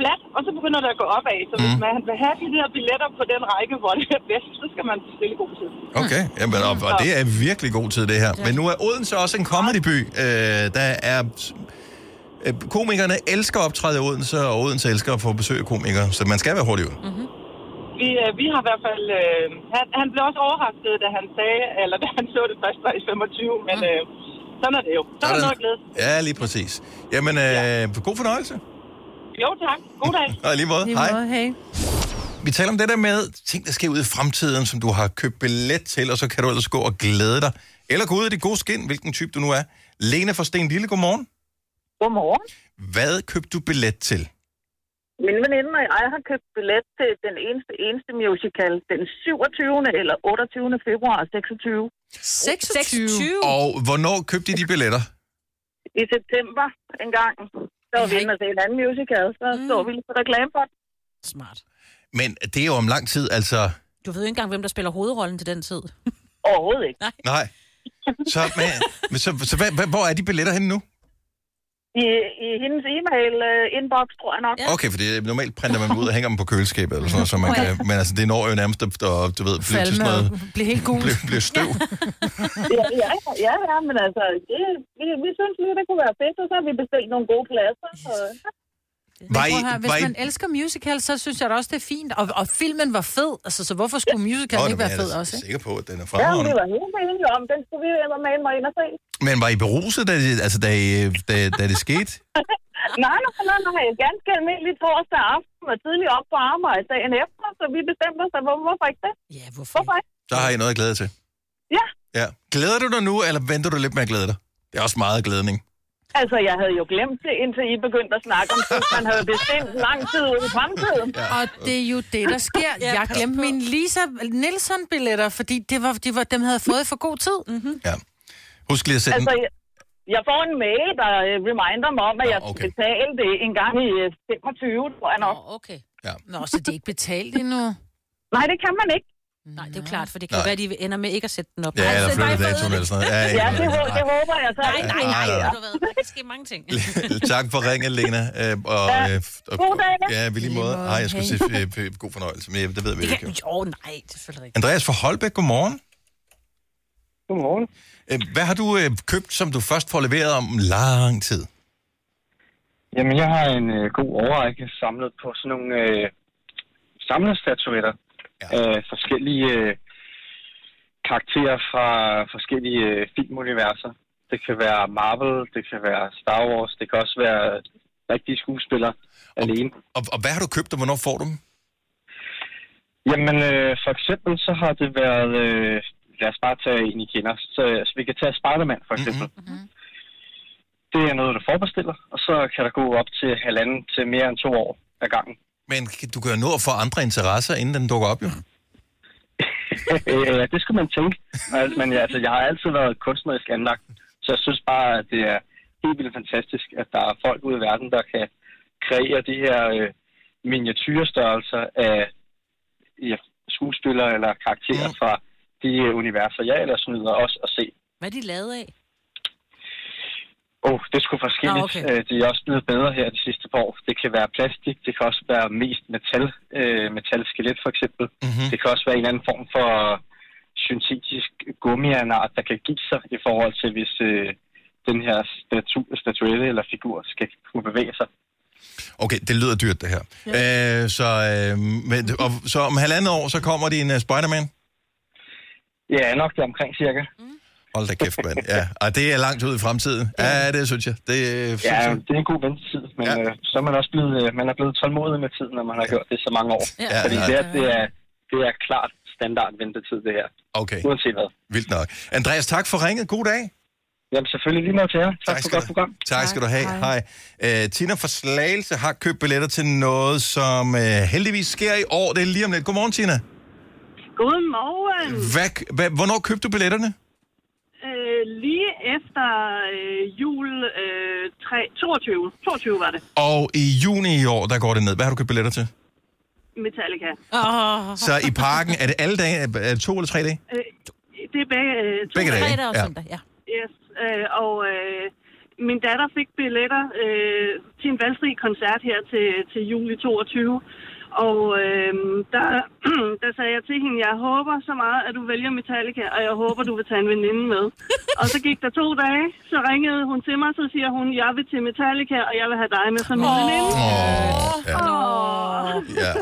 flat, og så begynder det at gå opad. Så hvis Mm. man vil have de der billetter på den række, hvor det er bedst, så skal man bestille god tid. Okay, Jamen, og, og det er virkelig god tid, det her. Men nu er Odense også en comedyby. Øh, der er... Øh, komikerne elsker at optræde i Odense, og Odense elsker at få besøg af komikere, så man skal være hurtig ud. Vi, øh, vi har i hvert fald... Øh, han, han blev også overrasket, da han sagde, eller da han så det først var i 25, men øh, sådan er det jo. Så er der noget glæde. Ja, lige præcis. Jamen, øh, god fornøjelse. Jo, tak. God dag. <laughs> Og lige måde. Lige Hej. måde, hey. Vi taler om det der med ting, der sker ud i fremtiden, som du har købt billet til, og så kan du ellers gå og glæde dig. Eller gå ud i det gode skin, hvilken type du nu er. Lene fra Sten Lille, godmorgen. Godmorgen. Hvad købte du billet til? Min veninde og jeg har købt billet til den eneste, eneste musical den 27. eller 28. februar 26. 26. 26. Og hvornår købte I de billetter? I september en gang, så var vi inde og se en anden musical, så mm. så vi lidt på reklame for den. Smart. Men det er jo om lang tid, altså... Du ved jo ikke engang, hvem der spiller hovedrollen til den tid. Overhovedet ikke. <laughs> Nej. Så, men, men så, så hvad, hvad, hvor er de billetter henne nu? I, i hendes e-mail-inbox, tror jeg nok. Ja. Okay, for det, normalt printer man ud og hænger dem på køleskabet, eller sådan noget, så man kan, men altså, det når jo nærmest at, du ved, blive til sådan noget, og blive helt gul. blive, blive støv. <laughs> Ja, ja, ja, ja, men altså, det, vi, vi synes lige, det kunne være fedt, og så har vi bestilt nogle gode pladser. Så, Var I- høre, hvis var I- man elsker musical, så synes jeg da også, det er fint. Og, og filmen var fed, altså, så hvorfor skulle musical Åh, ikke være jeg fed er også? Ikke? sikker på, at den er Ja, vi fremragende. var helt enige om, den skulle vi med mig ind og se. Men var I beruset, da, det- altså, da, I- da, da det skete? <laughs> nej, nej, nej, nej, ganske almindelig torsdag aften og tidlig op på arbejde dagen efter, så vi bestemte os, hvor- hvorfor ikke det? Ja, hvorfor, hvorfor ikke? Så har I noget at glæde til. Ja, Ja. Glæder du dig nu, eller venter du lidt med at glæde dig? Det er også meget glædning. Altså jeg havde jo glemt det, indtil I begyndte at snakke om det, man havde bestemt lang tid ud i fremtiden. Ja. Og det er jo det, der sker. Jeg glemte mine Lisa Nielsen-billetter, fordi det var, de var, dem havde jeg fået for god tid. Mm-hmm. Ja. Husk lige at sætte Altså, jeg, jeg får en mail, der øh, reminder mig om, at jeg skal okay. betale det en gang i øh, 25, tror jeg nok. okay. Ja. Nå, så det er ikke betalt endnu? Nej, det kan man ikke. Nej, det er jo klart, for det kan Nej. være, at de ender med ikke at sætte den op. Ja, eller Altså, flytte datoen eller sådan noget. Ja, ikke Ja, det, hå- det håber jeg så. Nej, nej, nej, Nej, nej. ved du hvad, der kan ske mange ting. tak for ringet, Lena. Øh, og, Ja. øh, og, God dag, da. Ja, vi lige måde. Ej, jeg skulle sige øh, øh, god fornøjelse, men det ved vi Det ikke. kan, jo. nej, det selvfølgelig rigtigt. Andreas fra Holbæk, godmorgen. Godmorgen. Hvad har du øh, købt, som du først får leveret om lang tid? Jamen, jeg har en øh, god overrække samlet på sådan nogle øh, samlestatuetter Ja. af forskellige øh, karakterer fra forskellige øh, filmuniverser. Det kan være Marvel, det kan være Star Wars, det kan også være rigtige skuespillere alene. Og, og hvad har du købt, og hvornår får du dem? Jamen, øh, for eksempel så har det været... Øh, lad os bare tage en, I kender. Så, så vi kan tage Spider-Man, for eksempel. Mm-hmm. Det er noget, du forbestiller, og så kan der gå op til halvanden til mere end to år ad gangen. Men du kan jo nå at få andre interesser, inden den dukker op, jo. <laughs> Ja, det skulle man tænke. Altså, Men ja, altså, jeg har altid været kunstnerisk anlagt, så jeg synes bare, at det er helt vildt fantastisk, at der er folk ude i verden, der kan kreere de her øh, miniatyrstørrelser af ja, skuespillere eller karakterer fra de øh, universer, jeg ellers nyder også at se. Hvad er de lavet af? Åh, oh, det er sgu forskelligt. Nå, okay. Øh, Det er også blevet bedre her de sidste par år. Det kan være plastik, det kan også være mest metal, øh, metalskelet for eksempel. Mm-hmm. Det kan også være en eller anden form for syntetisk gummi af en art, der kan give sig i forhold til, hvis øh, den her statu, statuette eller figur skal kunne bevæge sig. Okay, det lyder dyrt, det her. Ja. Øh, så, øh, men, og, så om halvandet år, så kommer din uh, Spider-Man? Ja, nok det omkring cirka. Hold da kæft, mand. Ja, og det er langt ud i fremtiden. Ja, det synes jeg. Det, øh, synes Ja, jeg. det er en god ventetid, men ja. øh, så er man også blevet, øh, man er blevet tålmodig med tiden, når man har gjort det så mange år. Ja, Fordi ja. det, er, det, er, det er klart standard ventetid, det her. Okay, Uanset hvad. vildt nok. Andreas, tak for ringet. God dag. Jamen selvfølgelig lige noget til jer. Tak, tak for skal godt program. Tak skal du have. Hej. Hej. Uh, Tina fra Slagelse har købt billetter til noget, som uh, heldigvis sker i år. Det er lige om lidt. Godmorgen, Tina. Godmorgen. Hvad, hvad, hvornår købte du billetterne? Øh, lige efter øh, jul øh, 3, 22. 22 var det. Og i juni i år, der går det ned. Hvad har du købt billetter til? Metallica. Oh. Så i parken, er det alle dage? Er det to eller tre dage? Øh, det er begge, øh, to Begge dage, Fredag og ja. søndag, ja. Yes, øh, og øh, min datter fik billetter øh, til en valgfri koncert her til, til juli 22. Og øh, der, <clears throat> der sagde jeg til hende, jeg håber så meget, at du vælger Metallica, og jeg håber, du vil tage en veninde med. <laughs> og så gik der to dage, så ringede hun til mig, så siger hun, jeg vil til Metallica, og jeg vil have dig med som min veninde. Åh, ja. Åh. ja.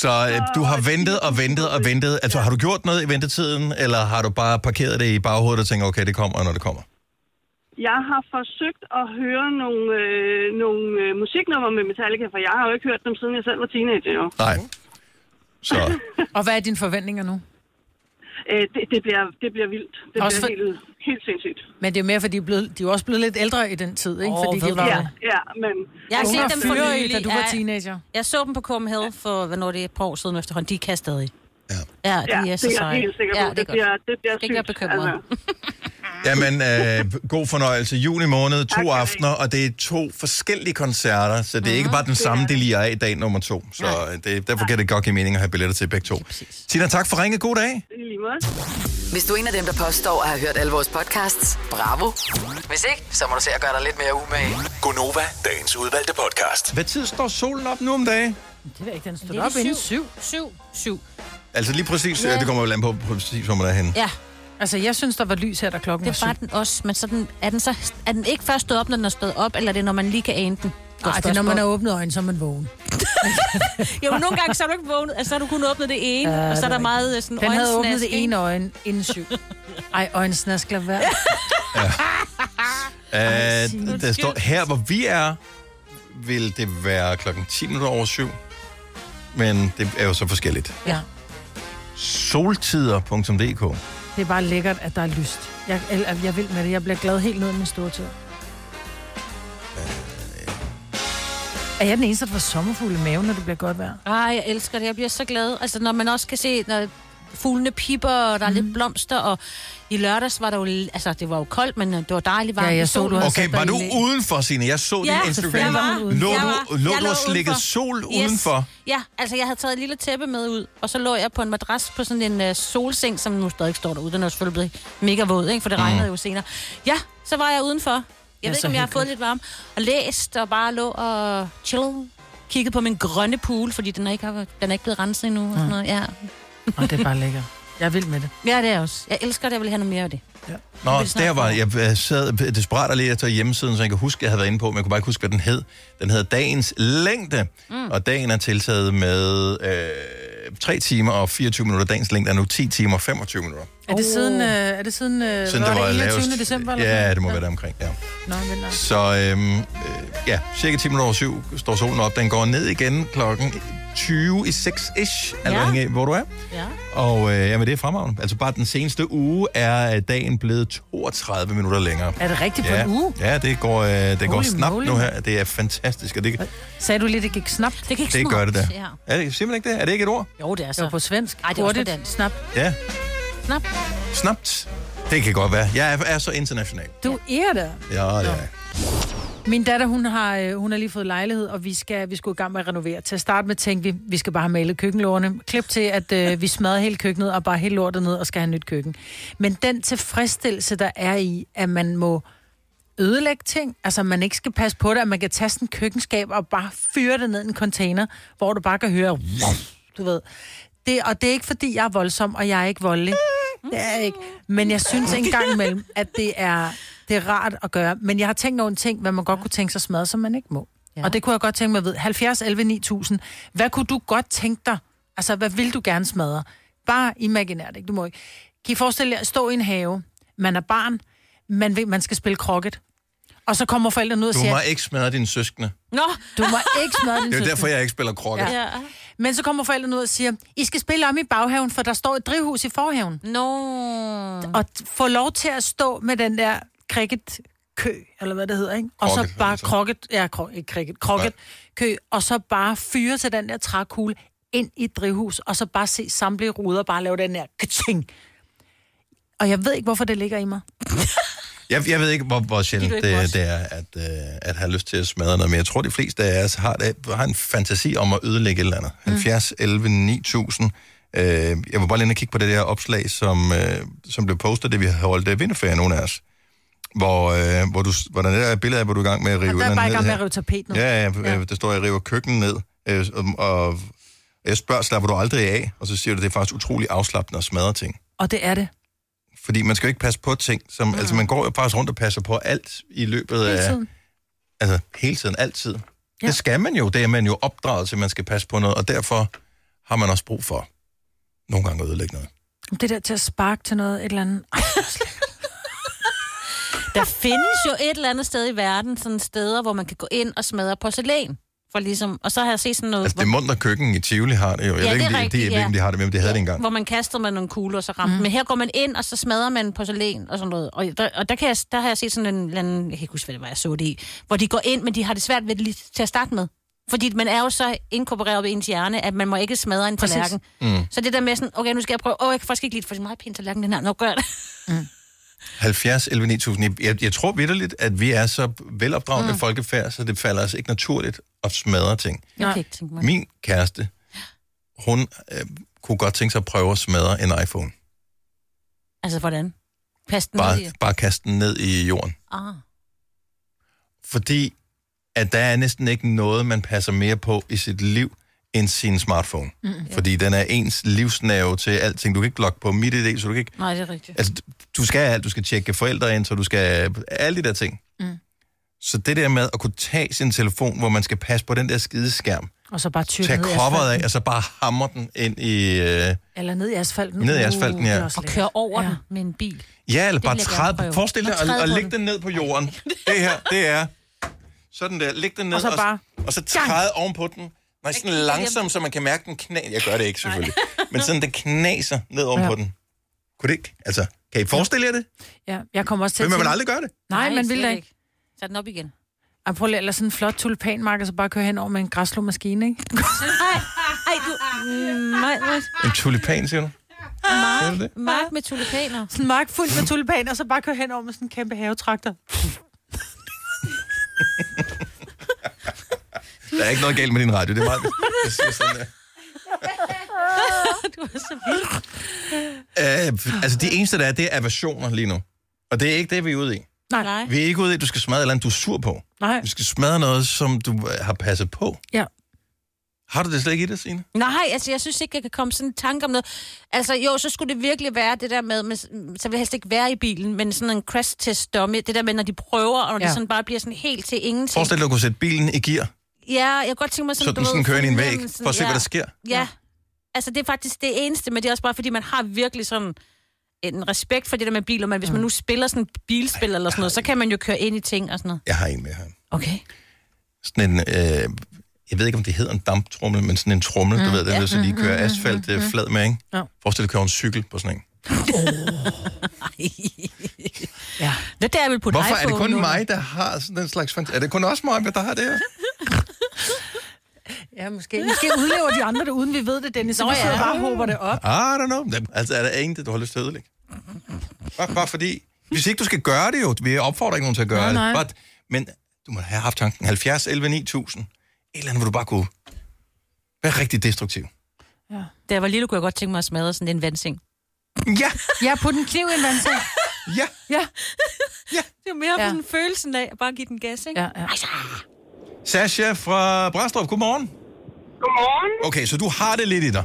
Så øh, du har ventet og ventet og ventet. Altså, har du gjort noget i ventetiden, eller har du bare parkeret det i baghovedet og tænkt, okay, det kommer, når det kommer? Jeg har forsøgt at høre nogle, øh, nogle øh, musiknumre med Metallica, for jeg har jo ikke hørt dem, siden jeg selv var teenager. Jo. Nej. Så, <laughs> Og hvad er dine forventninger nu? Øh, det, det, bliver, det bliver vildt. Det Også bliver for- helt, helt sindssygt. Men det er jo mere, fordi de er, blevet, de er også blevet lidt ældre i den tid, ikke? Åh, fordi de var Ja, ja, men... Jeg har set dem for nylig. da du var teenager. Jeg så dem på Copenhagen for, hvornår det er et par år siden efterhånden. De kan stadig. Ja. Ja, de Ja, er så det er seje. Ja, det, det er bliver, godt. det bliver Skal ikke være sygt. bekymret. <laughs> jamen, øh, god fornøjelse. Juni måned, to tak. aftener, og det er to forskellige koncerter, så det er ikke bare den samme, det lige er i dag nummer to. Så øh, det, derfor kan det godt give mening at have billetter til begge to. Tina, tak for ringet. God dag. Hvis du er en af dem, der påstår at have hørt alle vores podcasts, bravo. Hvis ikke, så må du se at gøre dig lidt mere umage. Gonova, dagens udvalgte podcast. Hvad tid står solen op nu om dagen? Det ved jeg ikke, den stod Det er op inden syv. Syv. Syv. Altså lige præcis, Ja. ja. det kommer jo an på præcis, hvor man er henne. Ja, Altså, jeg synes, der var lys her, da klokken det var var den også. Men så den, er, den så, er den ikke først stået op, når den er stået op, eller er det, når man lige kan ane den? Ej, det er, når man har åbnet øjnene, så er man vågen. <laughs> jo, men nogle gange så er du ikke vågnet. Altså, så har du kun åbnet det ene, Ja, og så er der er meget sådan Den havde åbnet øjensnask, det ene øje inden syv. <laughs> Ej, øjensnask, lad være. Uh, <laughs> der står, her hvor vi er, vil det være klokken 10 minutter over syv. Men det er jo så forskelligt. Ja. Soltider.dk Det er bare lækkert, at der er lyst. Jeg, jeg, jeg vil med det. Jeg bliver glad helt ned af min store tør. Er jeg den eneste, der får sommerfugle i maven, når det bliver godt vejr? Ej, jeg elsker det. Jeg bliver så glad. Altså, når man også kan se, når fuglene pipper, og der er Mhm. lidt blomster, og i lørdags var der jo... Altså, det var jo koldt, men det var dejligt varmt. Ja, jeg så, du Okay, var du udenfor, Signe? Jeg så Ja, din Instagram. jeg var Lå du, Jeg lå var- du jeg og lå slikket sol Yes. udenfor? Ja, altså jeg havde taget et lille tæppe med ud, og så lå jeg på en madras på sådan en uh, solseng, som nu stadig står derude. Den er selvfølgelig blevet mega våd, ikke? for det Mm. regnede jo senere. Ja, så var jeg udenfor. Jeg Ja, ved ikke, om jeg har fået lidt varme. Og læst og bare lå og chill. Kigget på min grønne pool, fordi den er ikke, den er ikke blevet renset endnu. Og sådan noget. Ja. Og det er bare lækkert. Jeg er vild med det. ja, det er jeg også. Jeg elsker det, jeg vil have noget mere af det. Nå, vil snart der var, jeg øh, sad desperat og lige efter hjemmesiden, så jeg kan huske, jeg havde været inde på, men jeg kunne bare ikke huske, hvad den hed. Den hedder Dagens Længde, mm. og dagen er tiltaget med øh, 3 timer og 24 minutter. Dagens længde er nu 10 timer og 25 minutter. Er det siden, øh, er det siden, øh, Siden var det var det 21. lavest. december? Eller Ja, det må være der omkring, ja. Nå, nej. Så øhm, øh, ja, cirka 10 minutter over syv står solen op. Den går ned igen klokken 20 i 6-ish, ja. afhængig af, hvor du er. Ja. Og øh, jamen, det er fremragende. Altså bare den seneste uge er øh, dagen blevet 32 minutter længere. Er det rigtigt på ja. en uge? Ja, det går, øh, det går Holy snabbt moly, nu her. Det er fantastisk, og det, Sagde du lidt, det gik snabt? Det gik det gør det da. Ja. Er det simpelthen ikke det? Er det ikke et ord? Jo, det er Det så. var på svensk. Ej, det er også Hurtigt, på dansk. Snabt. Ja, Snap. snabt. Det kan godt være. Jeg er, er så international. Du er der. Ja, ja. Min datter, hun har, øh, hun har lige fået lejlighed, og vi skal, vi skulle i gang med at renovere. Til at starte med tænkte vi, vi skal bare have malet køkkenlårene. Klip til, at øh, vi smadrer hele køkkenet og bare hele lortet ned og skal have et nyt køkken. Men den tilfredsstillelse, der er i, at man må ødelægge ting, altså man ikke skal passe på det, at man kan tage sådan en køkkenskab og bare fyre det ned i en container, hvor du bare kan høre, du ved. Det, og det er ikke, fordi jeg er voldsom, og jeg er ikke voldelig. Det er jeg ikke. Men jeg synes engang imellem, at det er, det er rart at gøre. Men jeg har tænkt nogle ting, hvad man godt kunne tænke sig smadre, som man ikke må. Ja. Og det kunne jeg godt tænke mig at vide. 70, 11, 9000. Hvad kunne du godt tænke dig? Altså, hvad vil du gerne smadre? Bare imaginært, ikke? Du må ikke. Kan I forestille jer at stå i en have? Man er barn. Man, ved, man skal spille krokket. Og så kommer forældrene ud og Du siger, må ikke smadre dine søskende. Nå, du må ikke smadre din Det er jo derfor, jeg ikke spiller krokket. Ja. ja. Men så kommer forældrene ud og siger, I skal spille om i baghaven, for der står et drivhus i forhaven. Nå. Og få lov til at stå med den der cricket kø, eller hvad det hedder, ikke? Og Krokket, så bare altså. krokket, ja, kro, ikke cricket, krokket kø, og så bare fyre til den der trækugle ind i et drivhus, og så bare se samtlige ruder, bare lave den der kaching. Og jeg ved ikke, hvorfor det ligger i mig. <laughs> Jeg, jeg ved ikke, hvor, hvor sjældent det, det er at, øh, at have lyst til at smadre noget, men jeg tror, de fleste af os har, det, har en fantasi om at ødelægge et eller andet. Mm. 70, 11, 9000. Øh, jeg var bare lige og kigge på det der opslag, som, øh, som blev postet, det vi har holdt øh, vinterferie, nogle af os. Hvor, øh, hvor, du, hvor der er et billede af, hvor du er i gang med at rive Og der er bare i gang med at rive tapet nu. Ja, ja, ja. der står, at jeg river køkken ned, øh, og, jeg spørger, slapper du aldrig af? Og så siger du, det er faktisk utrolig afslappende at smadre ting. Og det er det. Fordi man skal jo ikke passe på ting, som, mm. altså man går jo faktisk rundt og passer på alt i løbet Hele af, tiden. altså hele tiden, altid. Ja. Det skal man jo, det er man jo opdraget til, at man skal passe på noget, og derfor har man også brug for nogle gange at ødelægge noget. Det der til at sparke til noget, et eller andet. Der findes jo et eller andet sted i verden, sådan steder, hvor man kan gå ind og smadre porcelæn. For ligesom, og så har jeg set sådan noget, Altså det munter køkken i Tivoli har det jo. Jeg Ja, ved ikke, det er om de, de, rigtigt, jeg ved ikke, om de har det med, men det havde det engang. hvor man kaster med nogle kugler, og så rammer mm. Men her går man ind, og så smadrer man porcelæn og sådan noget. Og der, og der, kan jeg, der har jeg set sådan en, eller anden, jeg kan ikke huske, hvad det var, jeg så det i, hvor de går ind, men de har det svært ved det lige til at starte med. Fordi man er jo så inkorporeret ved ens hjerne, at man må ikke smadre en Præcis. tallerken. Mm. Så det der med sådan, okay, nu skal jeg prøve, åh, jeg kan faktisk ikke lide det, for er meget pænt tallerken, den her, nu gør jeg det. 70, 11, 9000. Jeg, jeg, tror vidderligt, at vi er så velopdragende mm. Folkefærd, så det falder os ikke naturligt at smadre ting. Jeg kan ikke tænke mig. Min kæreste, hun øh, kunne godt tænke sig at prøve at smadre en iPhone. Altså, hvordan? Pas den ned i. Bare, bare kaste den ned i jorden. Ah. Fordi at der er næsten ikke noget, man passer mere på i sit liv, end sin smartphone. Mm, Mm, Fordi den er ens livsnerve til alting. Du kan ikke logge på mit idé, så du kan ikke... Nej, det er rigtigt. Altså, du skal alt. Du skal tjekke forældre ind, så du skal... Alle de der ting. Mm. Så det der med at kunne tage sin telefon, hvor man skal passe på den der skide skærm, Og så bare tyre i coveret af, og så bare hammer den ind i... Øh, Eller ned i asfalten. Ned i asfalten, ja. Og køre over ja. den med en bil. ja, eller Det bare træde... Forestil dig Og at, at lægge den ned på jorden. Det her, det er... Sådan der, læg den ned, Og så bare- og så træde ovenpå den. Nej, sådan langsomt, så man kan mærke den knæ. Jeg gør det ikke, selvfølgelig. Men sådan, det knaser ned ovenpå Ja. den. Kunne det ikke? Altså, kan I forestille jer det? Ja, jeg kommer også til Men man at vil tænke- aldrig gøre det. Nej, man vil da ikke. Tag den op igen. Ej, prøv lige sådan en flot tulipanmark, og så bare køre hen over med en græsslåmaskine, ikke? <laughs> Ej, ej, du... Mm, nej, nej. En tulipan, siger du? Mark, det? mark med tulipaner. Sådan en mark fuld med tulipaner, og så bare køre hen over med sådan en kæmpe havetraktor. <laughs> Der er ikke noget galt med din radio. Det er meget... <laughs> Jeg siger sådan der. <laughs> du er så vild. Øh, altså, de eneste, der er, det er aversioner lige nu. Og det er ikke det, vi er ude i. Nej. Nej. Vi er ikke ude i, at du skal smadre et eller andet, du er sur på. Nej. Du skal smadre noget, som du øh, har passet på. Ja. Har du det slet ikke i det, Signe? Nej, altså jeg synes ikke, jeg kan komme sådan en tanke om noget. Altså jo, så skulle det virkelig være det der med, med så vil jeg helst ikke være i bilen, men sådan en crash test dummy, det der med, når de prøver, og når ja. Ja. det sådan bare bliver sådan helt til ingenting. Forestil dig, at du kunne sætte bilen i gear, Ja, jeg kunne godt tænke mig sådan, så du den sådan kører ind i en væg, for at se, hvad der sker. Ja. Altså, det er faktisk det eneste, men det er også bare, fordi man har virkelig sådan en respekt for det der med biler, men hvis man nu spiller sådan et bilspil eller sådan noget, så kan man jo køre ind i ting og sådan noget. Jeg har en med her. Okay. Sådan en, øh, jeg ved ikke, om det hedder en damptrummel, men sådan en trummel, mm, du ved, den ja. der, så de kører Mhm, asfalt mhm, øh, mhm. flad med, ikke? Ja. Forestil dig, at køre en cykel på sådan en. <laughs> Ja. Det er der, jeg vil putte Hvorfor er det kun under. mig, der har sådan en slags fantasi? Er det kun også mig, der har det her? <laughs> Ja, måske. Måske udlever de andre det, uden vi ved det, Dennis. Så Nå, vi sidder ja. bare og håber det op. I don't know. Altså, er der ingen, du har lyst til at ødelægge? Bare, bare fordi... Hvis ikke du skal gøre det jo, vi opfordrer ikke nogen til at gøre Nej, det. nej. But, men du må have haft tanken 70, 11, 9000. Et eller andet, hvor du bare kunne være rigtig destruktiv. Da jeg var lille, kunne jeg godt tænke mig at smadre sådan en vandseng. Ja! Ja, på den kniv i en vandseng. Ja! Ja. Ja. Det er mere Ja. ja. sådan følelsen af at bare give den gas, ikke? Ja, ja. Sasha fra Brastrup, godmorgen. Godmorgen. Okay, så du har det lidt i dig.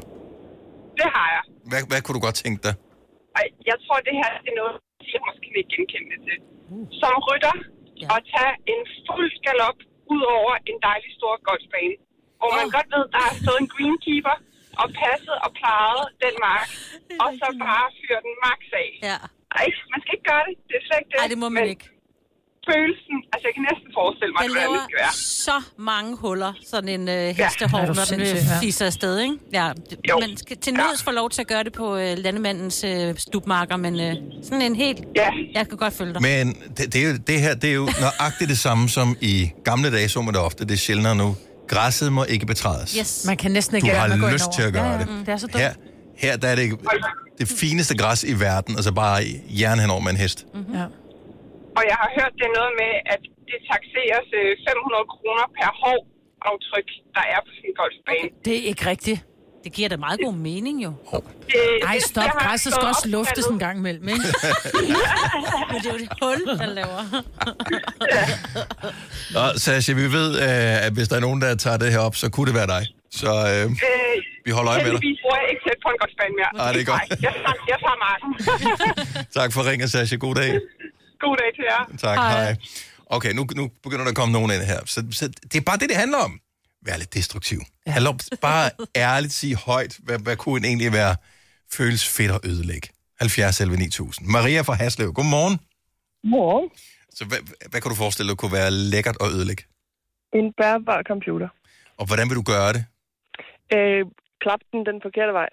Det har jeg. Hvad, hvad kunne du godt tænke dig? Ej, jeg tror, det her det er noget, jeg måske vil genkende det til. Som rytter ja. at tage en fuld galop ud over en dejlig stor golfbane. Hvor man godt ved, der har stået en greenkeeper og passet og plejet den mark. <laughs> Og så bare fyre den max af. Ja. Ej, man skal ikke gøre det. Det er slet ikke det. Ej, det må man Men ikke. Følelsen, altså jeg kan næsten forestille mig, Den hvordan det laver skal være. så mange huller, sådan en øh, hestehår, du når den øh, ja. fiser afsted, ikke? Ja, Jo. man skal til nøds få lov til at gøre det på øh, landemandens øh, stubmarker, men øh, sådan en helt... Ja. Jeg kan godt følge dig. Men det, det, er jo, det her, det er jo nøjagtigt det samme som i gamle dage, så man det ofte. Det er sjældnere nu. Græsset må ikke betrædes. Yes. Man kan næsten ikke Du lade har lyst ind til at gøre ja, det. Ja, det er så dumt. Her, her der er det det fineste græs i verden, altså bare jern henover med en hest. Mm-hmm. Ja. Og jeg har hørt, det er noget med, at det taxeres øh, 500 kroner per hov aftryk, der er på en golfbane. Det er ikke rigtigt. Det giver da meget god mening, jo. Det, Ej, det- stop. Græsset skal også luftes en gang imellem, ikke? <laughs> Men det er jo det hul, der laver. Og Sasha, vi ved, øh, at hvis der er nogen, der tager det her op, så kunne det være dig. Så øh, Øh, vi holder øje med dig. heldigvis bor jeg ikke tæt på en golfbane mere. Ej, det er godt. Nej, jeg tager, jeg tager marken. Tak for ringen, Sasha. God dag. God dag til jer. Tak, hej. hej. Okay, nu, nu begynder der at komme nogen ind her. Så, så det er bare det, det handler om. Vær lidt destruktiv. Ja. Om bare ærligt sige højt, hvad, hvad kunne egentlig være føles fedt at ødelægge. 70 11 9000. Maria fra Haslev, godmorgen. Morgen. Så hvad, hvad kan du forestille dig kunne være lækkert at ødelægge? En bærbar computer. Og hvordan vil du gøre det? Øh, klap den den forkerte vej.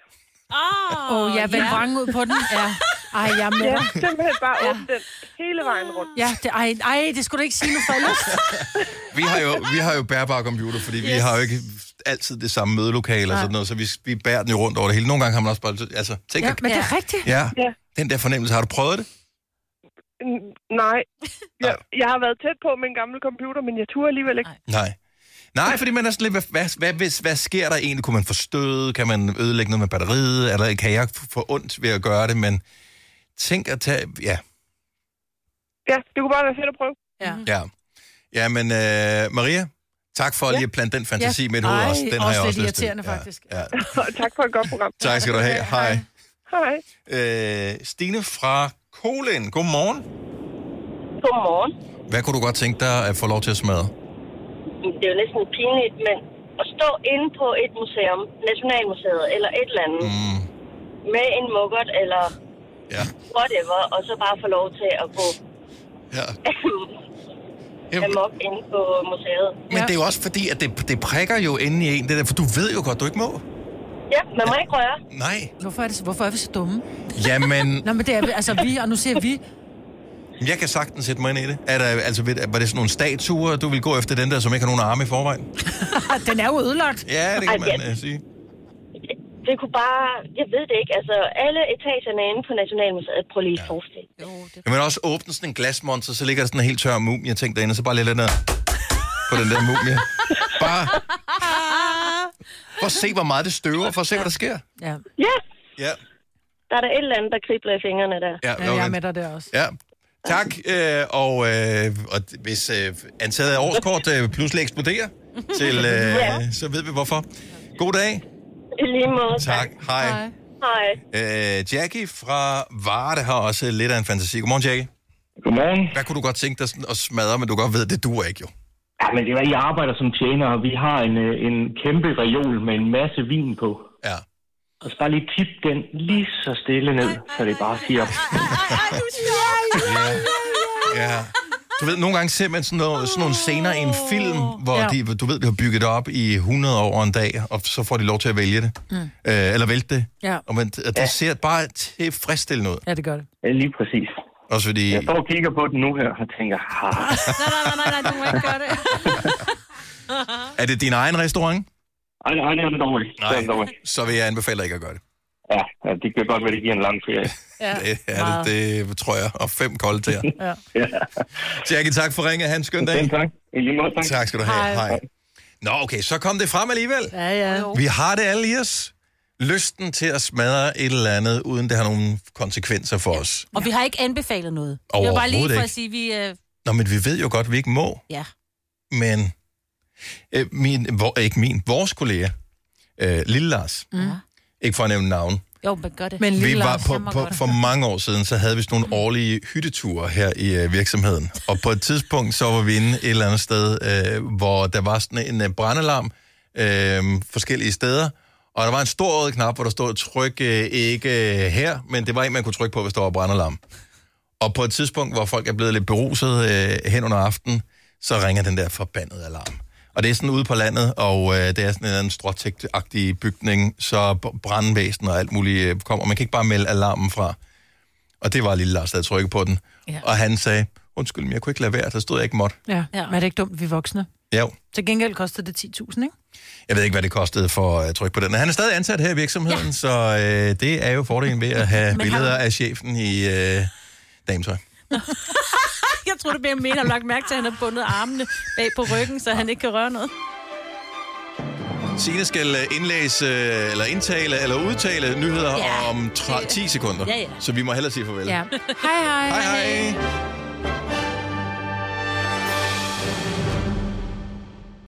Åh, Åh, jeg vil ja. vrang ud på den. Ja. Ej, jeg er med Ja, simpelthen bare ja. åbne den hele vejen rundt. Ja, det, ej, ej, det skulle du ikke sige nu, for ellers. Vi har jo, vi har jo bærbare computer, fordi yes. vi har jo ikke altid det samme mødelokale og sådan noget, så vi, vi bærer den jo rundt over det hele. Nogle gange har man også bare... Altså, tænk, Ja, men det er rigtigt. ja, Ja. den der fornemmelse, har du prøvet det? N- Nej. Jeg, jeg har været tæt på med en gammel computer, men jeg turde alligevel ikke. Nej. Nej, fordi man er sådan lidt, hvad, hvad, hvad, hvad, hvad sker der egentlig? Kunne man få stød? Kan man ødelægge noget med batteriet? Eller kan jeg få ondt ved at gøre det? Men tænk at tage... Ja, Ja, det kunne bare være fedt at prøve. Ja. ja. Ja, men uh, Maria, tak for ja. lige at plante den fantasi Ja. med et hoved også. Den har også jeg lidt også lyst til. irriterende, Ja, faktisk. Ja. <laughs> tak for et godt program. Tak skal du have. Hej. Hej. Øh, Stine fra Kolen, godmorgen. Godmorgen. Hvad kunne du godt tænke dig at få lov til at smadre? Det er jo næsten pinligt, men at stå inde på et museum, Nationalmuseet eller et eller andet, mm. med en muggert eller ja. whatever, og så bare få lov til at gå ja. <laughs> amok inde på museet. Men det er jo også fordi, at det, det prikker jo inde i en, det der, for du ved jo godt, du ikke må. Ja, man må ikke røre. Nej. Hvorfor er, det, så- hvorfor er vi så dumme? Jamen, <laughs> Nå, men det er vi- altså vi, og nu siger vi, jeg kan sagtens sætte mig ind i det. Er der, altså, ved- var det sådan nogle statuer, du vil gå efter den der, som ikke har nogen arme i forvejen? <laughs> den er jo ødelagt. Ja, det kan Ej, man ja. uh, sige. Det kunne bare, jeg ved det ikke, altså alle etagerne inde på Nationalmuseet, prøv lige at forestille. Jeg vil også åbne sådan en glasmonster, så ligger der sådan en helt tør mumie, jeg tænkte derinde, så bare lidt lidt ned på den der mumie. Bare for at se, hvor meget det støver, for at se, hvad der sker. Ja. Ja, Ja, der er der et eller andet, der kribler i fingrene der. Ja, Ja, jeg er med dig der også. ja. Tak, øh, og, øh, og hvis øh, antallet af årskort øh, pludselig eksploderer, til, øh, Ja. så ved vi hvorfor. God dag. I lige måde. Tak. Hej. Hej. Øh, Jackie fra Varde har også lidt af en fantasi. Godmorgen, Jackie. Godmorgen. Hvad kunne du godt tænke dig at smadre, men du godt ved, det duer ikke jo? Ja, men det er, jeg arbejder som tjener, og vi har en, øh, en kæmpe reol med en masse vin på. Ja. Og så bare lige tip den lige så stille ned, så det bare siger... Ja. Du ved, nogle gange ser man sådan, noget, sådan nogle scener i en film, hvor Ja. de, du ved, de har bygget det op i 100 år en dag, og så får de lov til at vælge det. Mm. Øh, eller vælte det. Ja. Og man, det ja. ser bare tilfredsstillende ud. Ja, det gør det. Ja, lige præcis. Også fordi... Jeg står og kigger på den nu her og tænker, ha. <laughs> Nej, nej, nej, nej, du må ikke gøre det. <laughs> Er det din egen restaurant? Ej, nej, det er det dog ikke. Er Nej, så vil jeg anbefale dig ikke at gøre det. Ja, ja, det kan godt være, det giver en lang ferie. <laughs> Ja, Det, er det, det tror jeg. Og fem kolde til jer. <laughs> Ja. Jackie, tak for ringet. Ha' en skøn dag. Selv tak. I lige måde, tak. Tak skal du have. Hej. Hej. Nå, okay, så kom det frem alligevel. Ja, ja. Vi har det alle i os. Lysten til at smadre et eller andet, uden det har nogen konsekvenser for os. Og vi har ikke anbefalet noget. Det var bare lige for at sige, vi... Øh, Nå, men vi ved jo godt, at vi ikke må. ja. Men øh, min, hvor, ikke min, vores kollega, øh, Lille Lars, Mm. Ikke for at nævne navn, Jo, men gør det. Men vi var på, på, godt. for mange år siden, så havde vi sådan nogle årlige hytteture her i øh, virksomheden. Og på et tidspunkt, så var vi inde et eller andet sted, øh, hvor der var sådan en øh, brandalarm øh, forskellige steder. Og der var en stor rød knap, hvor der stod, tryk øh, ikke øh, her, men det var en, man kunne trykke på, hvis der var brandalarm. Og på et tidspunkt, hvor folk er blevet lidt beruset øh, hen under aftenen, så ringer den der forbandede alarm. Og det er sådan ude på landet, og øh, det er sådan en stråtægt-agtig bygning, så brandvæsen og alt muligt øh, kommer. Man kan ikke bare melde alarmen fra. Og det var lille Lars, der havde trykket på den. Ja. Og han sagde, undskyld, men jeg kunne ikke lade være, der stod jeg ikke måtte. Ja. ja. Men er det ikke dumt, vi er voksne? Jo, Til gengæld kostede det 10.000, ikke? jeg ved ikke, hvad det kostede for at trykke på den. Han er stadig ansat her i virksomheden, ja. så øh, det er jo fordelen ved at <laughs> have billeder du- af chefen i øh, dametøj. <laughs> Tror, det bliver mere, har lagt mærke til, at han har bundet armene bag på ryggen, så han ikke kan røre noget. Signe skal øh, indlæse, øh, eller indtale, eller udtale nyheder Ja. om tra- 10 sekunder. Ja, ja. Så vi må hellere sige farvel. Ja. Hej, hej. Hej, hej.